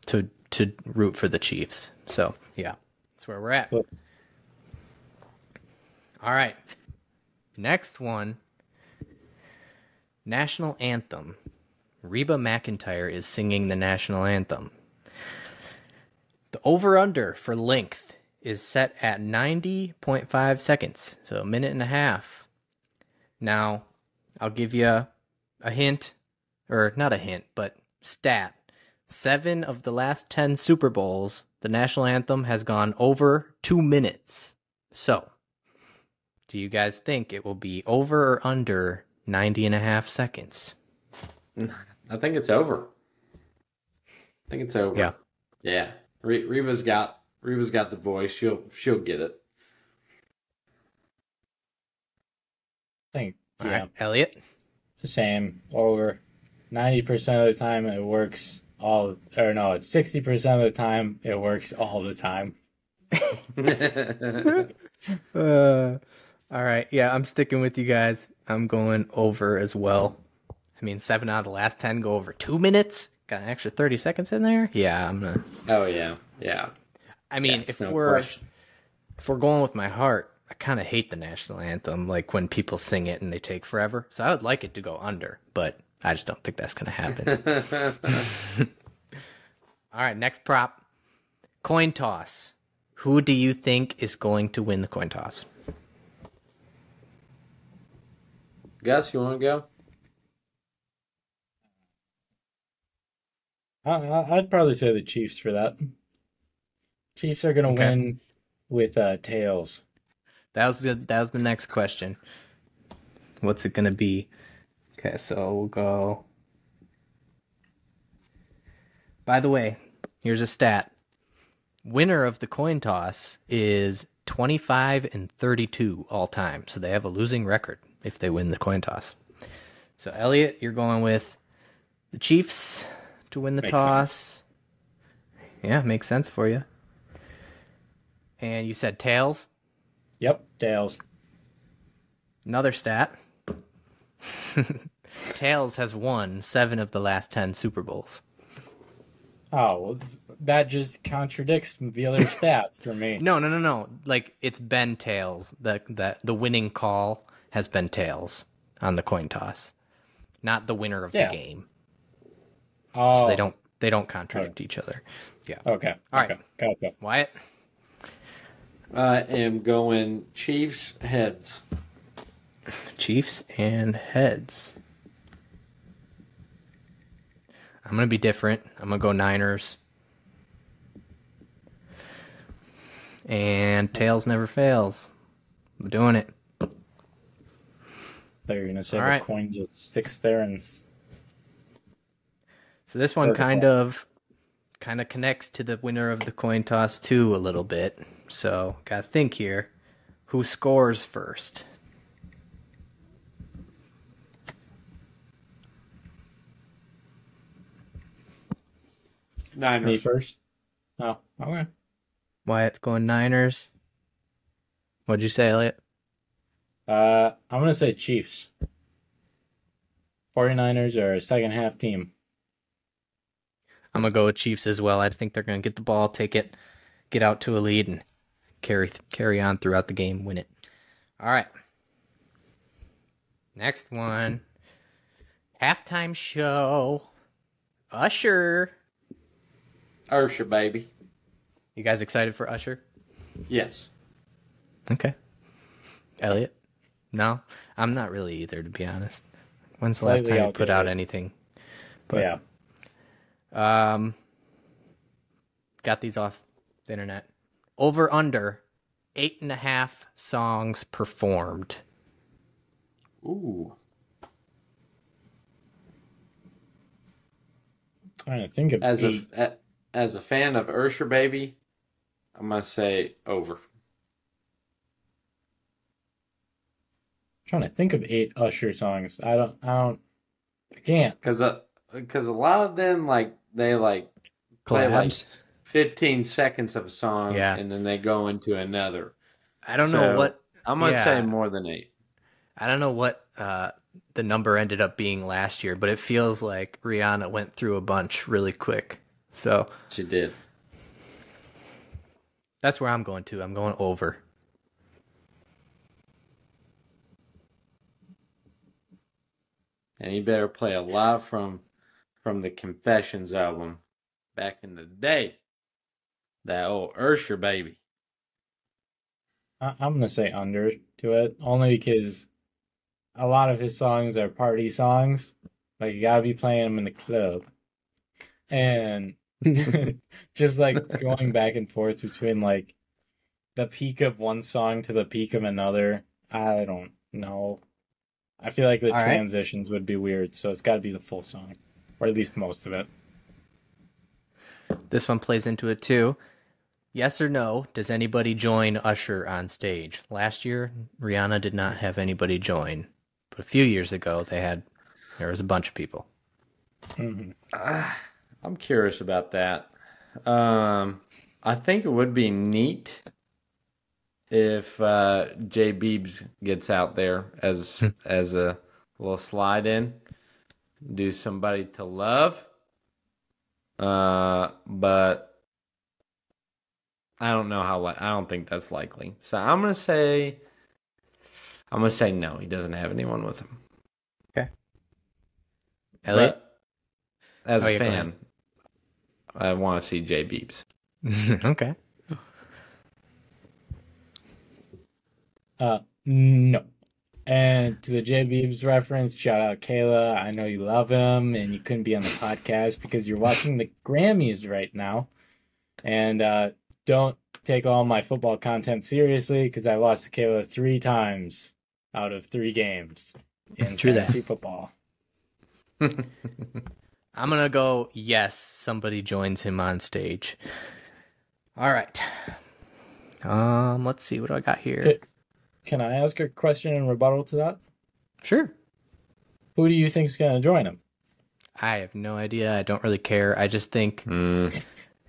to to root for the Chiefs. So yeah, that's where we're at. Cool. All right, next one. National anthem. Reba McEntire is singing the national anthem. The over under for length is set at 90.5 seconds, so a minute and a half. Now, I'll give you a hint, or not a hint, but stat. Seven of the last 10 Super Bowls, the national anthem has gone over two minutes. So, do you guys think it will be over or under 90 and a half seconds? I think it's over. I think it's over. Yeah. Yeah. Re- Reba's got Reba's got the voice. She'll she'll get it. I think All yeah, right, Elliot. same over. Ninety percent of the time it works all, or no, it's sixty percent of the time it works all the time. Uh, all right. Yeah, I'm sticking with you guys. I'm going over as well. I mean, seven out of the last 10 go over two minutes. Got an extra 30 seconds in there. Yeah, I'm gonna. oh yeah. Yeah. I mean, That's if no we're question. if we're going with my heart, I kind of hate the national anthem. Like when people sing it and they take forever. So I would like it to go under, but I just don't think that's gonna happen. All right, next prop. Coin toss. Who do you think is going to win the coin toss? Gus, you want to go? I, I'd probably say the Chiefs for that. Chiefs are going to Okay. win with uh, tails. That was the that was the next question. What's it gonna be? Okay, so we'll go. By the way, here's a stat. Winner of the coin toss is 25 and 32 all time. So they have a losing record if they win the coin toss. So Elliot, you're going with the Chiefs to win the Makes toss. Yeah, makes sense for you. And you said tails. Yep, tails. Another stat. Tails has won seven of the last ten Super Bowls. Oh, well, that just contradicts the other stat for me. No, no, no, no. Like it's been Tails. The the the winning call has been Tails on the coin toss, not the winner of Yeah. the game. Oh, So they oh. don't they don't contradict each other. Yeah. Okay. All right. okay, Gotcha. Wyatt. I am going Chiefs heads. Chiefs and heads. I'm gonna be different. I'm gonna go Niners. And tails never fails. I'm doing it. They're gonna say All the right. coin just sticks there and s- So this one Vertical. kind of kind of connects to the winner of the coin toss too a little bit. So gotta think here. Who scores first? me Niners. first. Oh, okay. Wyatt's going Niners. What'd you say, Elliot? Uh, I'm gonna say Chiefs. 49ers are a second half team. I'm gonna go with Chiefs as well. I think they're gonna get the ball, take it, get out to a lead, and carry carry on throughout the game, win it. All right. Next one. Halftime show. Usher. Usher, baby. You guys excited for Usher? Yes. Okay. Elliot? No, I'm not really either, to be honest. When's the last time you put out outdated. anything? But yeah. Um, got these off the internet. Over under eight and a half songs performed. Ooh. I think of As a eight. a- as a fan of Usher, baby, I'm gonna say over. trying to think of eight Usher songs. I don't. I don't. I can't. Because because a lot of them like they like play like 15 seconds of a song, Yeah. and then they go into another. I don't know So- what I'm gonna Yeah. say more than eight. I don't know what uh, the number ended up being last year, but it feels like Rihanna went through a bunch really quick. So She did. that's where I'm going to. I'm going over. And he better play a lot from from the Confessions album back in the day. That old Usher baby. I, I'm gonna say under to it only because a lot of his songs are party songs. Like you gotta be playing them in the club, and just like going back and forth between like the peak of one song to the peak of another. I don't know. I feel like the All right. transitions would be weird, so it's got to be the full song, or at least most of it. This one plays into it too. Yes or no? Does anybody join Usher on stage? Last year, Rihanna did not have anybody join, but a few years ago, they had. There was a bunch of people. hmm I'm curious about that. Um, I think it would be neat if uh, Jay Beebs gets out there as as a little slide in, do somebody to love. Uh, but I don't know how. Li- I don't think that's likely. So I'm gonna say, I'm gonna say no. He doesn't have anyone with him. Okay. Elliot? But as Oh, a fan, I want to see Jay Beebs. okay. Uh, no. And to the J Beebs reference, shout out Kayla. I know you love him and you couldn't be on the podcast because you're watching the Grammys right now. And uh, don't take all my football content seriously because I lost to Kayla three times out of three games in True that. fantasy football. I'm gonna go. Yes, somebody joins him on stage. All right. Um, let's see what do I got here. Okay. Can I ask a question in rebuttal to that? Sure. Who do you think's going to join him? I have no idea. I don't really care. I just think Mm,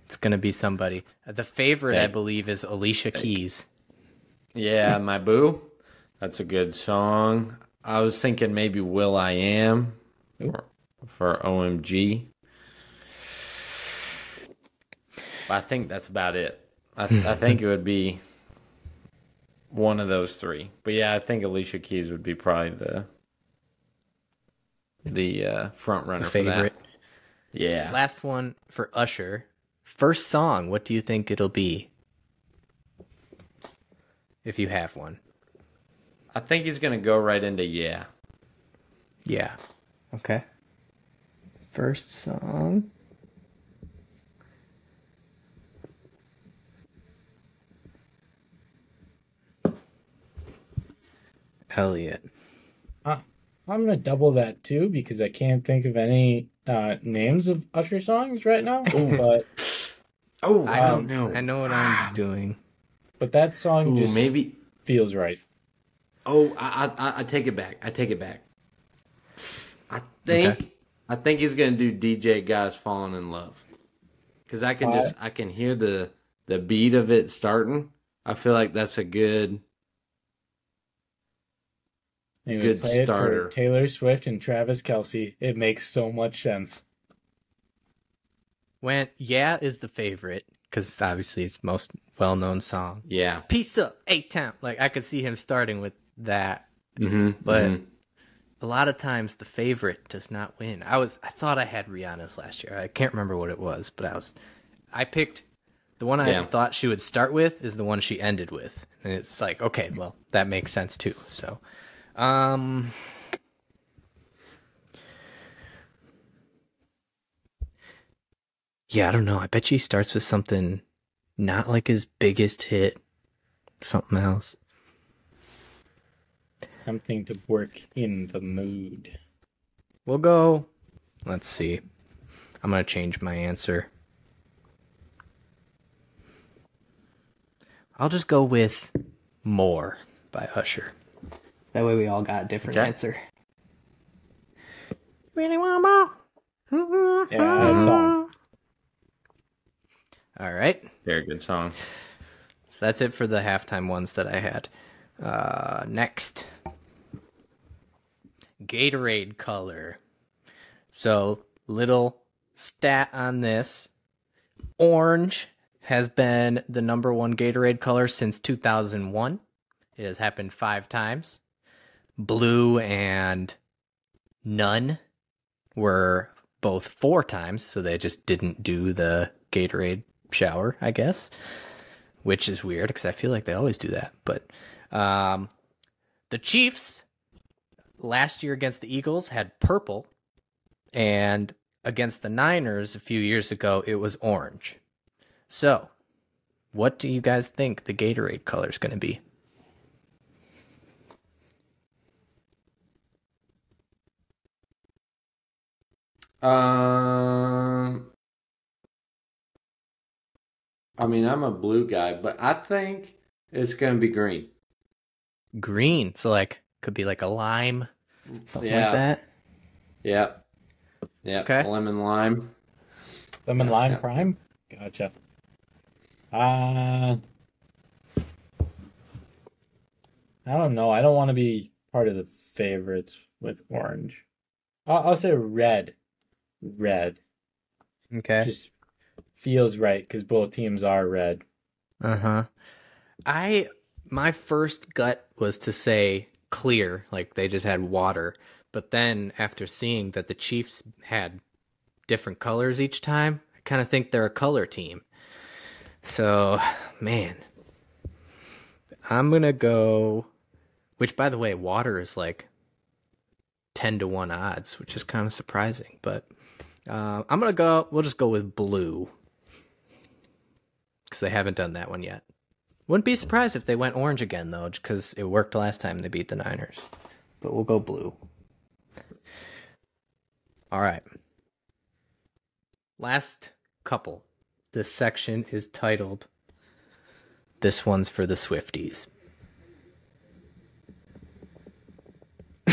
it's gonna be somebody. The favorite, I believe, is Alicia Keys. yeah, my boo. That's a good song. I was thinking maybe Will I Am for, for OMG. But I think that's about it. I, I think it would be one of those three. But yeah, I think Alicia Keys would be probably the the uh, front runner The for that. favorite. Yeah. Last one for Usher. First song. What do you think it'll be? If you have one. I think he's gonna go right into yeah. Yeah. Okay. First song. Elliot. I'm going to double that too because I can't think of any uh, names of Usher songs right now. but Oh, I Um, don't know. I know what I'm doing. but that song Ooh, just maybe. feels right. Oh, I, I I take it back. I take it back. I think Okay. I think he's gonna do DJ Got Us Falling in Love because I can just I can hear the the beat of it starting. I feel like that's a good And we Good play it for starter. Taylor Swift and Travis Kelce. It makes so much sense. When yeah is the favorite because obviously it's most well known song. Yeah. Peace up, A Town. Like I could see him starting with that, Mm-hmm. but a lot of times the favorite does not win. I was I thought I had Rihanna's last year. I can't remember what it was, but I was I picked the one I Yeah. thought she would start with is the one she ended with, and it's like okay, well that makes sense too. So, um. Yeah, I don't know. I bet she starts with something not like his biggest hit, something else. Something to work in the mood. We'll go. Let's see. I'm going to change my answer. I'll just go with More by Usher. That way we all got a different Okay. answer. Really want more? Yeah, that song. All right. Very good song. So that's it for the halftime ones that I had. Uh, next, Gatorade color. So little stat on this: orange has been the number one Gatorade color since 2001. It has happened five times. Blue and none were both four times, so they just didn't do the Gatorade shower, I guess which is weird because I feel like they always do that. But um, the Chiefs last year against the Eagles had purple, and against the Niners a few years ago it was orange. So, what do you guys think the Gatorade color is going to be? Um, I mean, I'm a blue guy, but I think it's going to be green. Green. So, like, could be like a lime, something Yeah. like that. Yeah. Yep. Okay. Lemon lime. Lemon Lime Yeah. Prime? Gotcha. Uh, I don't know. I don't want to be part of the favorites with orange. I'll, I'll say red. Red. Okay. Just feels right because both teams are red. Uh huh. I my first gut was to say clear, like they just had water. But then after seeing that the Chiefs had different colors each time, I kind of think they're a color team. So, man, I'm gonna go. Which, by the way, water is like ten to one odds, which is kind of surprising. But uh, I'm gonna go. We'll just go with blue because they haven't done that one yet. Wouldn't be surprised if they went orange again though, because it worked last time they beat the Niners. But we'll go blue. All right. Last couple. This section is titled This one's for the Swifties.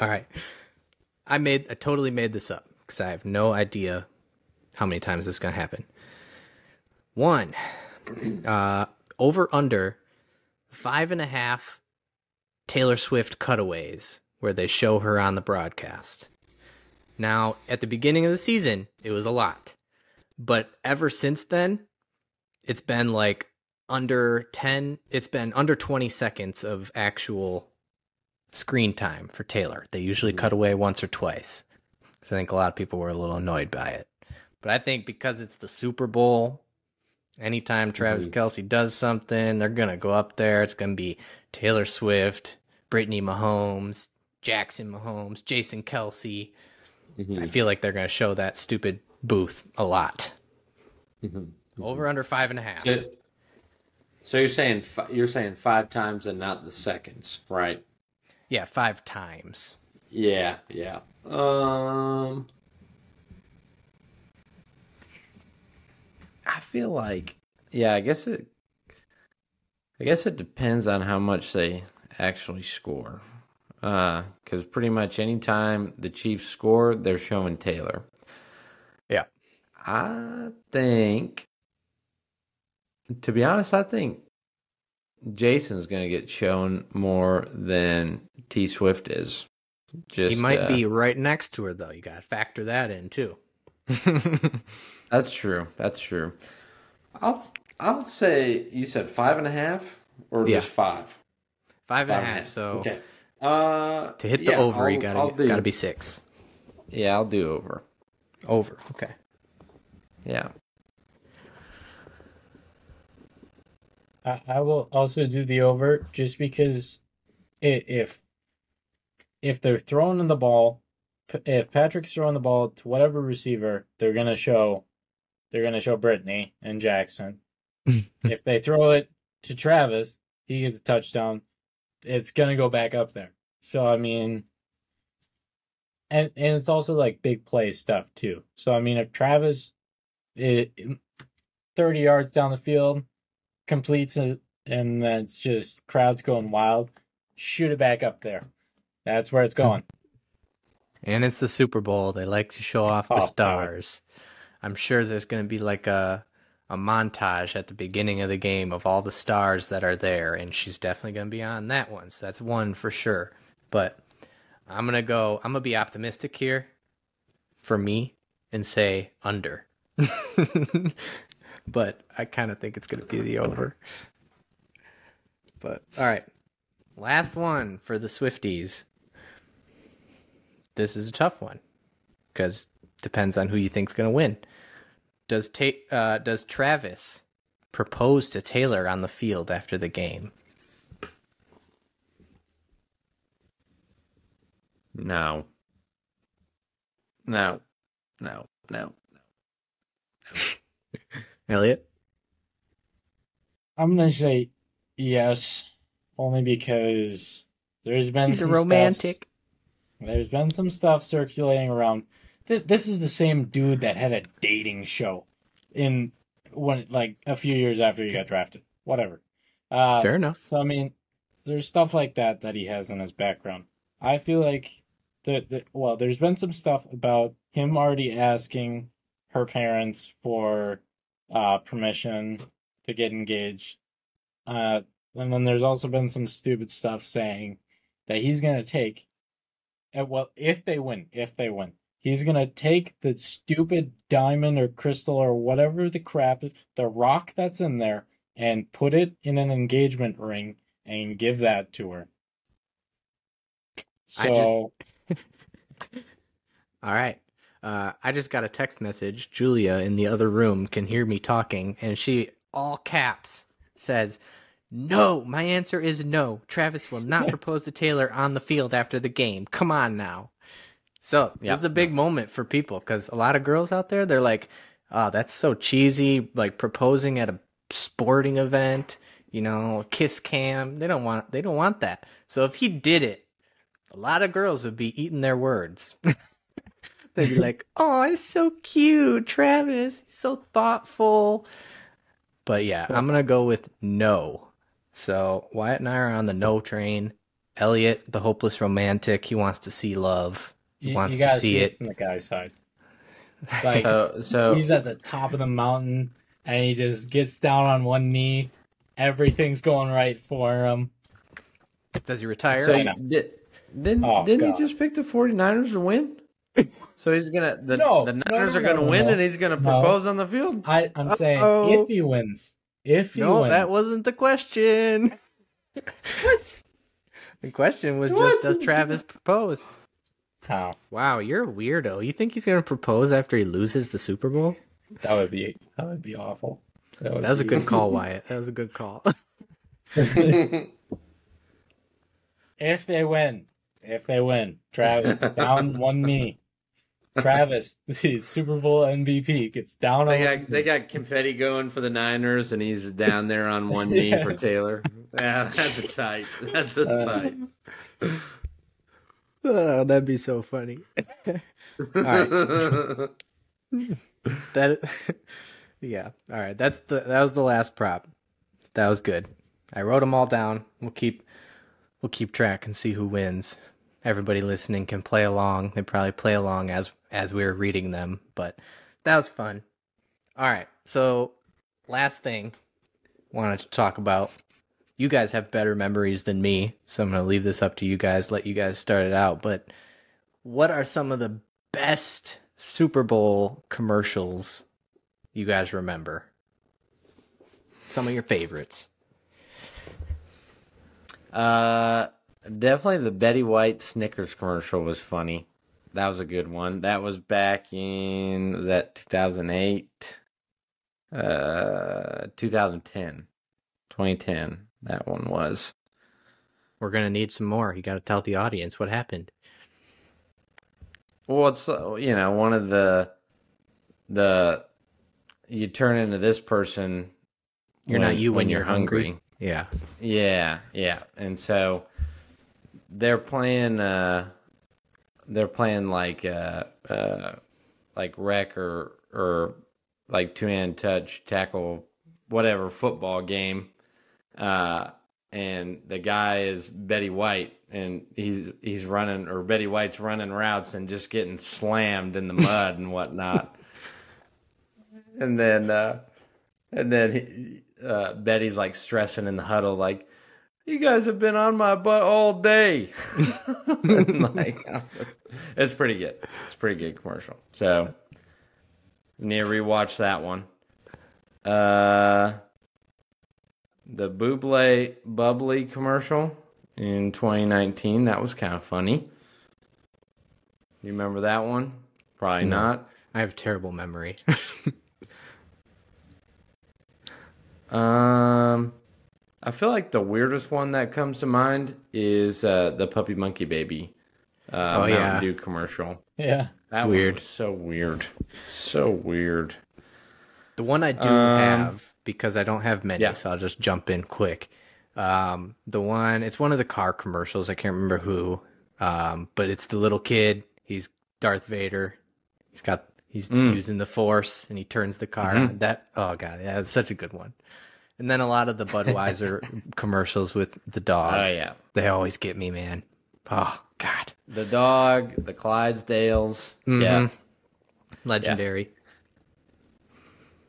All right. I made I totally made this up because I have no idea how many times this is gonna happen. One, uh, over under five and a half Taylor Swift cutaways where they show her on the broadcast. Now, at the beginning of the season, it was a lot, but ever since then, it's been like under 10, it's been under 20 seconds of actual screen time for Taylor. They usually cut away once or twice. So I think a lot of people were a little annoyed by it. But I think because it's the Super Bowl, anytime Travis Mhm. Kelce does something, they're gonna go up there. It's gonna be Taylor Swift, Brittany Mahomes, Jackson Mahomes, Jason Kelce. Mm-hmm. I feel like they're gonna show that stupid booth a lot. Mhm. Over under five and a half. So, so you're saying fi- you're saying five times and not the seconds, right? Yeah, five times. Yeah, yeah. Um, I feel like, yeah. I guess it. I guess it depends on how much they actually score. Uh Because pretty much any time the Chiefs score, they're showing Taylor. Yeah. I think, to be honest, I think Jason's going to get shown more than T Swift is. Just he might uh, be right next to her though. You got to factor that in too. That's true. That's true. I'll I'll say you said five and a half or Yeah. just five. Five and a half. half. So okay. Uh, to hit the yeah, over, you I'll- gotta I'll gotta be six. Yeah, I'll do over. Over. Okay. Yeah. I, I will also do the over just because i if if they're throwing the ball, if Patrick's throwing the ball to whatever receiver, they're gonna show they're gonna show Brittany and Jackson. if they throw it to Travis, he gets a touchdown. It's gonna go back up there. So I mean, and and it's also like big play stuff too. So I mean, if Travis, it, thirty yards down the field, completes it, and then it's just crowds going wild. Shoot it back up there. That's where it's going. And it's the Super Bowl. They like to show off the Oh, God. stars. I'm sure there's going to be like a a montage at the beginning of the game of all the stars that are there, and she's definitely going to be on that one. So that's one for sure. But I'm gonna go. I'm gonna be optimistic here for me and say under. but I kind of think it's going to be the over. But all right, last one for the Swifties this is a tough one because depends on who you think's going to win. Does Ta- uh, does Travis propose to Taylor on the field after the game? No. No. No. No. No. Elliot, I'm gonna say yes, only because there's been he's a some stuff- romantic. There's been some stuff circulating around. Th- This is the same dude that had a dating show in when like a few years after he got drafted. Whatever. Uh, Fair enough. So I mean, there's stuff like that that he has in his background. I feel like the, the well, there's been some stuff about him already asking her parents for uh, permission to get engaged. Uh, and then there's also been some stupid stuff saying that he's gonna take. And well, if they win, if they win, he's gonna take the stupid diamond or crystal or whatever the crap, the rock that's in there, and put it in an engagement ring and give that to her. So I just- All right. Uh, I just got a text message. Julia in the other room can hear me talking, and she, all caps, says, No, my answer is no. Travis will not propose to Taylor on the field after the game. Come on now. So, Yeah. this is a big moment for people because a lot of girls out there, they're like, Oh, that's so cheesy, like proposing at a sporting event, you know, kiss cam. They don't want they don't want that. So if he did it, a lot of girls would be eating their words. They'd be like, "Oh, it's so cute, Travis. He's so thoughtful." But yeah, I'm gonna go with no. So Wyatt and I are on the no train. Elliot, the hopeless romantic, he wants to see love. He you, wants you to see see it it. from the guy's side. Like So so he's at the top of the mountain and he just gets down on one knee. Everything's going right for him. Does he retire? so I you, did, didn't Oh, didn't God. he just pick the 49ers to win? So he's gonna the, No, the no, Niners no, are gonna no, win no. and he's gonna No. propose on the field. I, I'm saying if he wins, if he wins no, wins, that wasn't the question. what? The question was What? just, does Travis propose? How Wow, you're a weirdo. You think he's gonna propose after he loses the Super Bowl? that would be that would be awful. would That was a good call, Wyatt. That was a good call. if they win, if they win, Travis down one knee. Travis, the Super Bowl MVP, gets down They on got they got confetti going for the Niners, and he's down there on one knee Yeah. for Taylor. Yeah, that's a sight. That's a Uh, sight. oh, that'd be so funny. right. That, yeah. All right. That's the that was the last prop. That was good. I wrote them all down. We'll keep we'll keep track and see who wins. Everybody listening can play along. They probably play along as as we were reading them, but that was fun. All right. So last thing wanted to talk about you guys have better memories than me, so I'm going to leave this up to you guys, let you guys start it out. But what are some of the best Super Bowl commercials you guys remember? Some of your favorites. Uh, definitely the Betty White Snickers commercial was funny. That was a good one. That was back in was that 2008, uh, 2010, 2010. That one was. We're going to need some more. You got to tell the audience what happened. Well, it's uh, you know one of the the you turn into this person. You're when- not you when, you're, hungry. hungry. Yeah. Yeah, yeah. And so they're playing uh they're playing like uh uh like rec or or like two hand touch tackle whatever football game. Uh and the guy is Betty White and he's he's running or Betty White's running routes and just getting slammed in the mud and whatnot. and then uh and then he, uh, Betty's like stressing in the huddle, like, "You guys have been on my butt all day." And, like, it's pretty good. It's a pretty good commercial. So, need to rewatch that one. Uh, the Bublé Bubly commercial in 2019. That was kind of funny. You remember that one? Probably No. not. I have terrible memory. Um, I feel like the weirdest one that comes to mind is uh, the Puppy Monkey Baby uh, Oh, Mountain yeah. Dew commercial. Yeah. That one weird. was so weird, so weird. The one I do Um, have because I don't have many, Yeah. so I'll just jump in quick. Um, the one it's one of the car commercials. I can't remember who, um, but it's the little kid. He's Darth Vader. He's got he's Mm. using the Force, and he turns the car. Mhm. That oh god, yeah, it's such a good one. And then a lot of the Budweiser commercials with the dog. Oh yeah, They always get me, man. Oh god, the dog, the Clydesdales. Mhm. Yeah. legendary.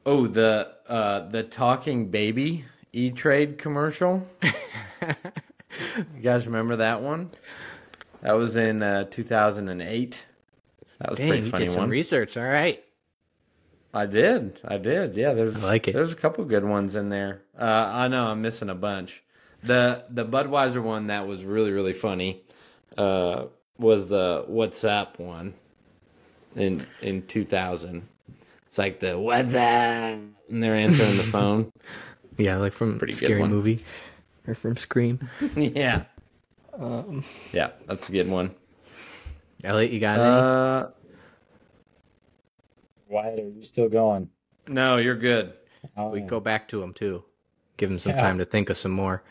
Oh, the uh, the talking baby E Trade commercial. you guys remember that one? That was in uh, 2008. That was Dang, pretty you funny did some one. research. All right. I did. I did. Yeah, there's I like it. There's a couple good ones in there. Uh, I know I'm missing a bunch. The the Budweiser one that was really really funny uh, was the Whassup one in in 2000. It's like the What's Up, and they're answering the phone. Yeah, like from Pretty Scary. Movie or from Scream. yeah, Um, yeah, that's a good one. Elliot, you got any? Uh, Wyatt, are you still going? no, you're good. We go back to him too. Give him some Yeah. time to think of some more.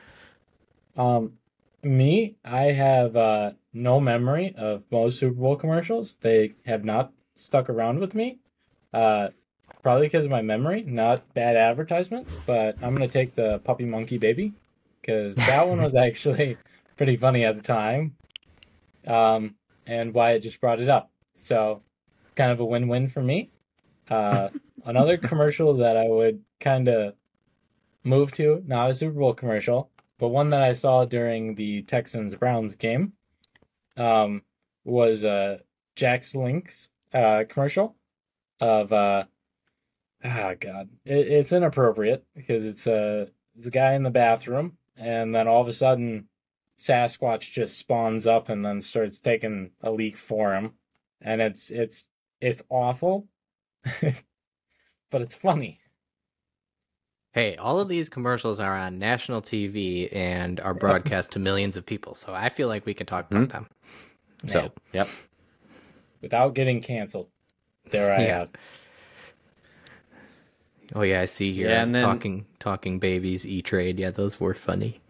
Um, me, I have uh, no memory of most Super Bowl commercials. They have not stuck around with me. Uh, probably because of my memory, not bad advertisement. But I'm gonna take the Puppy Monkey Baby because that one was actually pretty funny at the time. Um, and Wyatt just brought it up, so it's kind of a win-win for me. Uh, another commercial that I would kind of move to, not a Super Bowl commercial, but one that I saw during the Texans Browns game um, was uh, Jack Link's uh, commercial of uh, ah god, it, it's inappropriate because it's a it's a guy in the bathroom, and then all of a sudden Sasquatch just spawns up and then starts taking a leak for him, and it's it's it's awful, but it's funny. Hey, all of these commercials are on national TV and are broadcast to millions of people, so I feel like we can talk about them. So, Man, Yep. without getting canceled. There I Yeah. have. oh yeah, I see here Yeah, and then- talking talking babies E Trade. Yeah, those were funny.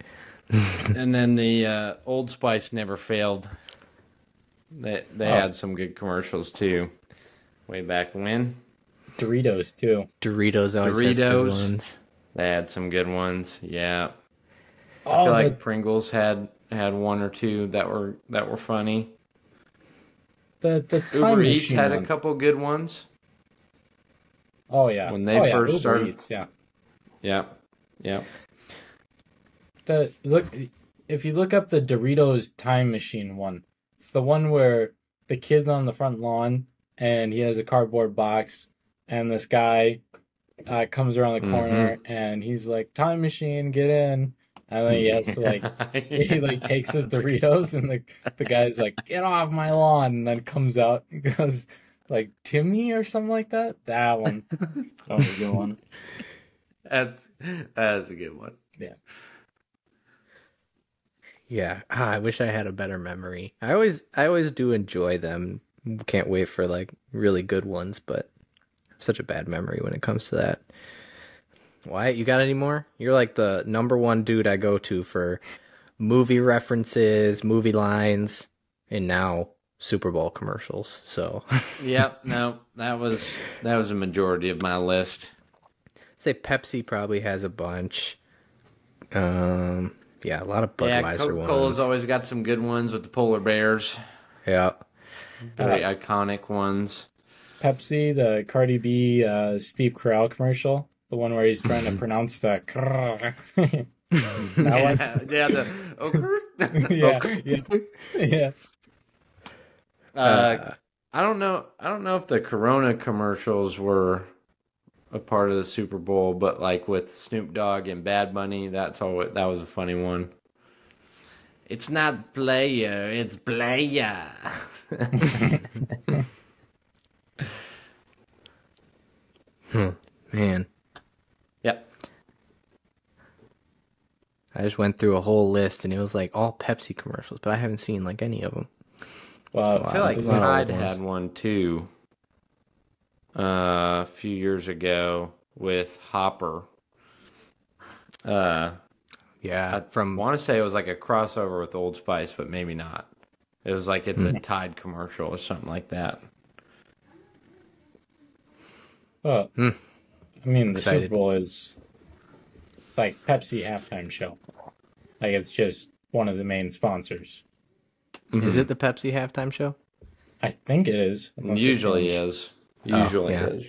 and then the uh, Old Spice never failed. They they Oh. had some good commercials too, way back when. Doritos too. Doritos always has good Doritos. ones. They had some good ones. Yeah, I Oh, feel the, like Pringles had had one or two that were that were funny. the the time Uber Eats machine had a couple good ones. Oh yeah, when they Oh, first Uber started- Eats, yeah. Yeah, yeah. The look if you look up the Doritos time machine one, it's the one where the kid's on the front lawn and he has a cardboard box and this guy uh, comes around the corner and he's like, Time machine, get in and then he has to like he like takes his Doritos and the the guy's like, "Get off my lawn!" and then comes out and goes like Timmy or something like that. That one, that was a good one. That, that's a good one. Yeah, ah, I wish I had a better memory. I always, I always do enjoy them. Can't wait for like really good ones, but I have such a bad memory when it comes to that. Wyatt, you got any more? You're like the number one dude I go to for movie references, movie lines, and now Super Bowl commercials. So, Yep, no, that was that was a majority of my list. say Pepsi probably has a bunch. Um, yeah, a lot of Budweiser yeah, Budweiser Coca Cola's ones. always got some good ones with the polar bears. Yeah, Very iconic ones. Pepsi, the Cardi B, uh, Steve Carell commercial, the one where he's trying to pronounce the. that one. yeah, yeah, the ochre. yeah, yeah, yeah. Uh, I don't know. I don't know if the Corona commercials were a part of the Super Bowl, but like with Snoop Dogg and Bad Bunny, that's all. That was a funny one. It's not player, it's player. Man. yep. I just went through a whole list and it was like all Pepsi commercials, but I haven't seen like any of them. Well, I feel like There's a lot of Tide had one too. Uh, a few years ago with Hopper. Uh, Yeah, I from want to say it was like a crossover with Old Spice, but maybe not. It was like it's a Tide commercial or something like that. Well, Hmm. I mean, the Excited. Super Bowl is like Pepsi halftime show. Like it's just one of the main sponsors. is it the Pepsi halftime show? I think it is. unless it Usually changed. is. Usually yeah. is.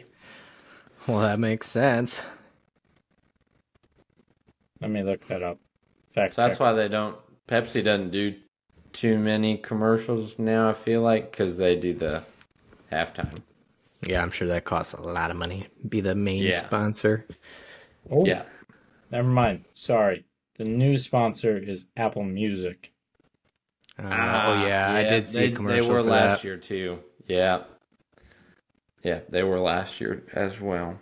Well, that makes sense. Let me look that up. Fact So that's check. why they don't. Pepsi doesn't do too many commercials now. I feel like because they do the halftime. Yeah, I'm sure that costs a lot of money. Be the main Yeah. sponsor. Oh, Yeah. Never mind. Sorry. The new sponsor is Apple Music. Uh, oh yeah, I did see they, a commercial They were for last that. year too. Yeah. Yeah, they were last year as well.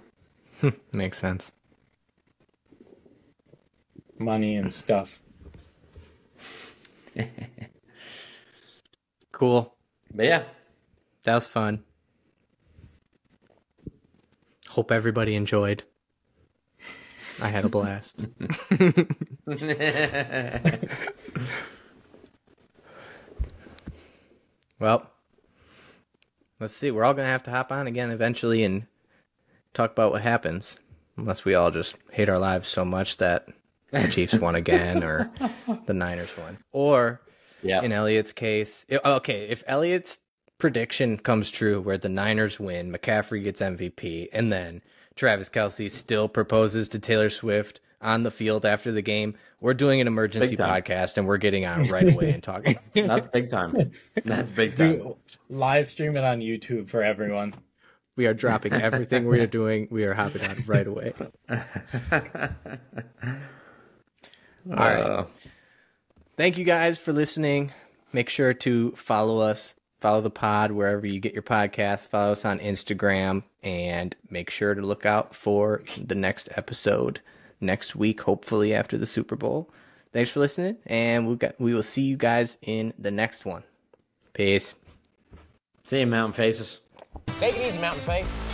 Makes sense. Money and stuff. Cool. But yeah. That was fun. Hope everybody enjoyed. I had a blast. well, let's see. We're all going to have to hop on again eventually and talk about what happens. Unless we all just hate our lives so much that the Chiefs won again or the Niners won. Or yeah. in Elliot's case, okay, if Elliot's prediction comes true where the Niners win, McCaffrey gets MVP, and then Travis Kelce still proposes to Taylor Swift on the field after the game, we're doing an emergency podcast and we're getting on right away and talking. That's big time. That's big time. Do live stream it on YouTube for everyone. we are dropping everything we are doing. We are hopping on right away. All right. Uh, Thank you guys for listening. Make sure to follow us, follow the pod wherever you get your podcasts, follow us on Instagram, and make sure to look out for the next episode next week, hopefully after the Super Bowl. Thanks for listening, and we'll we will see you guys in the next one. Peace. see you, Mountain Faces. Take it easy, Mountain Faith.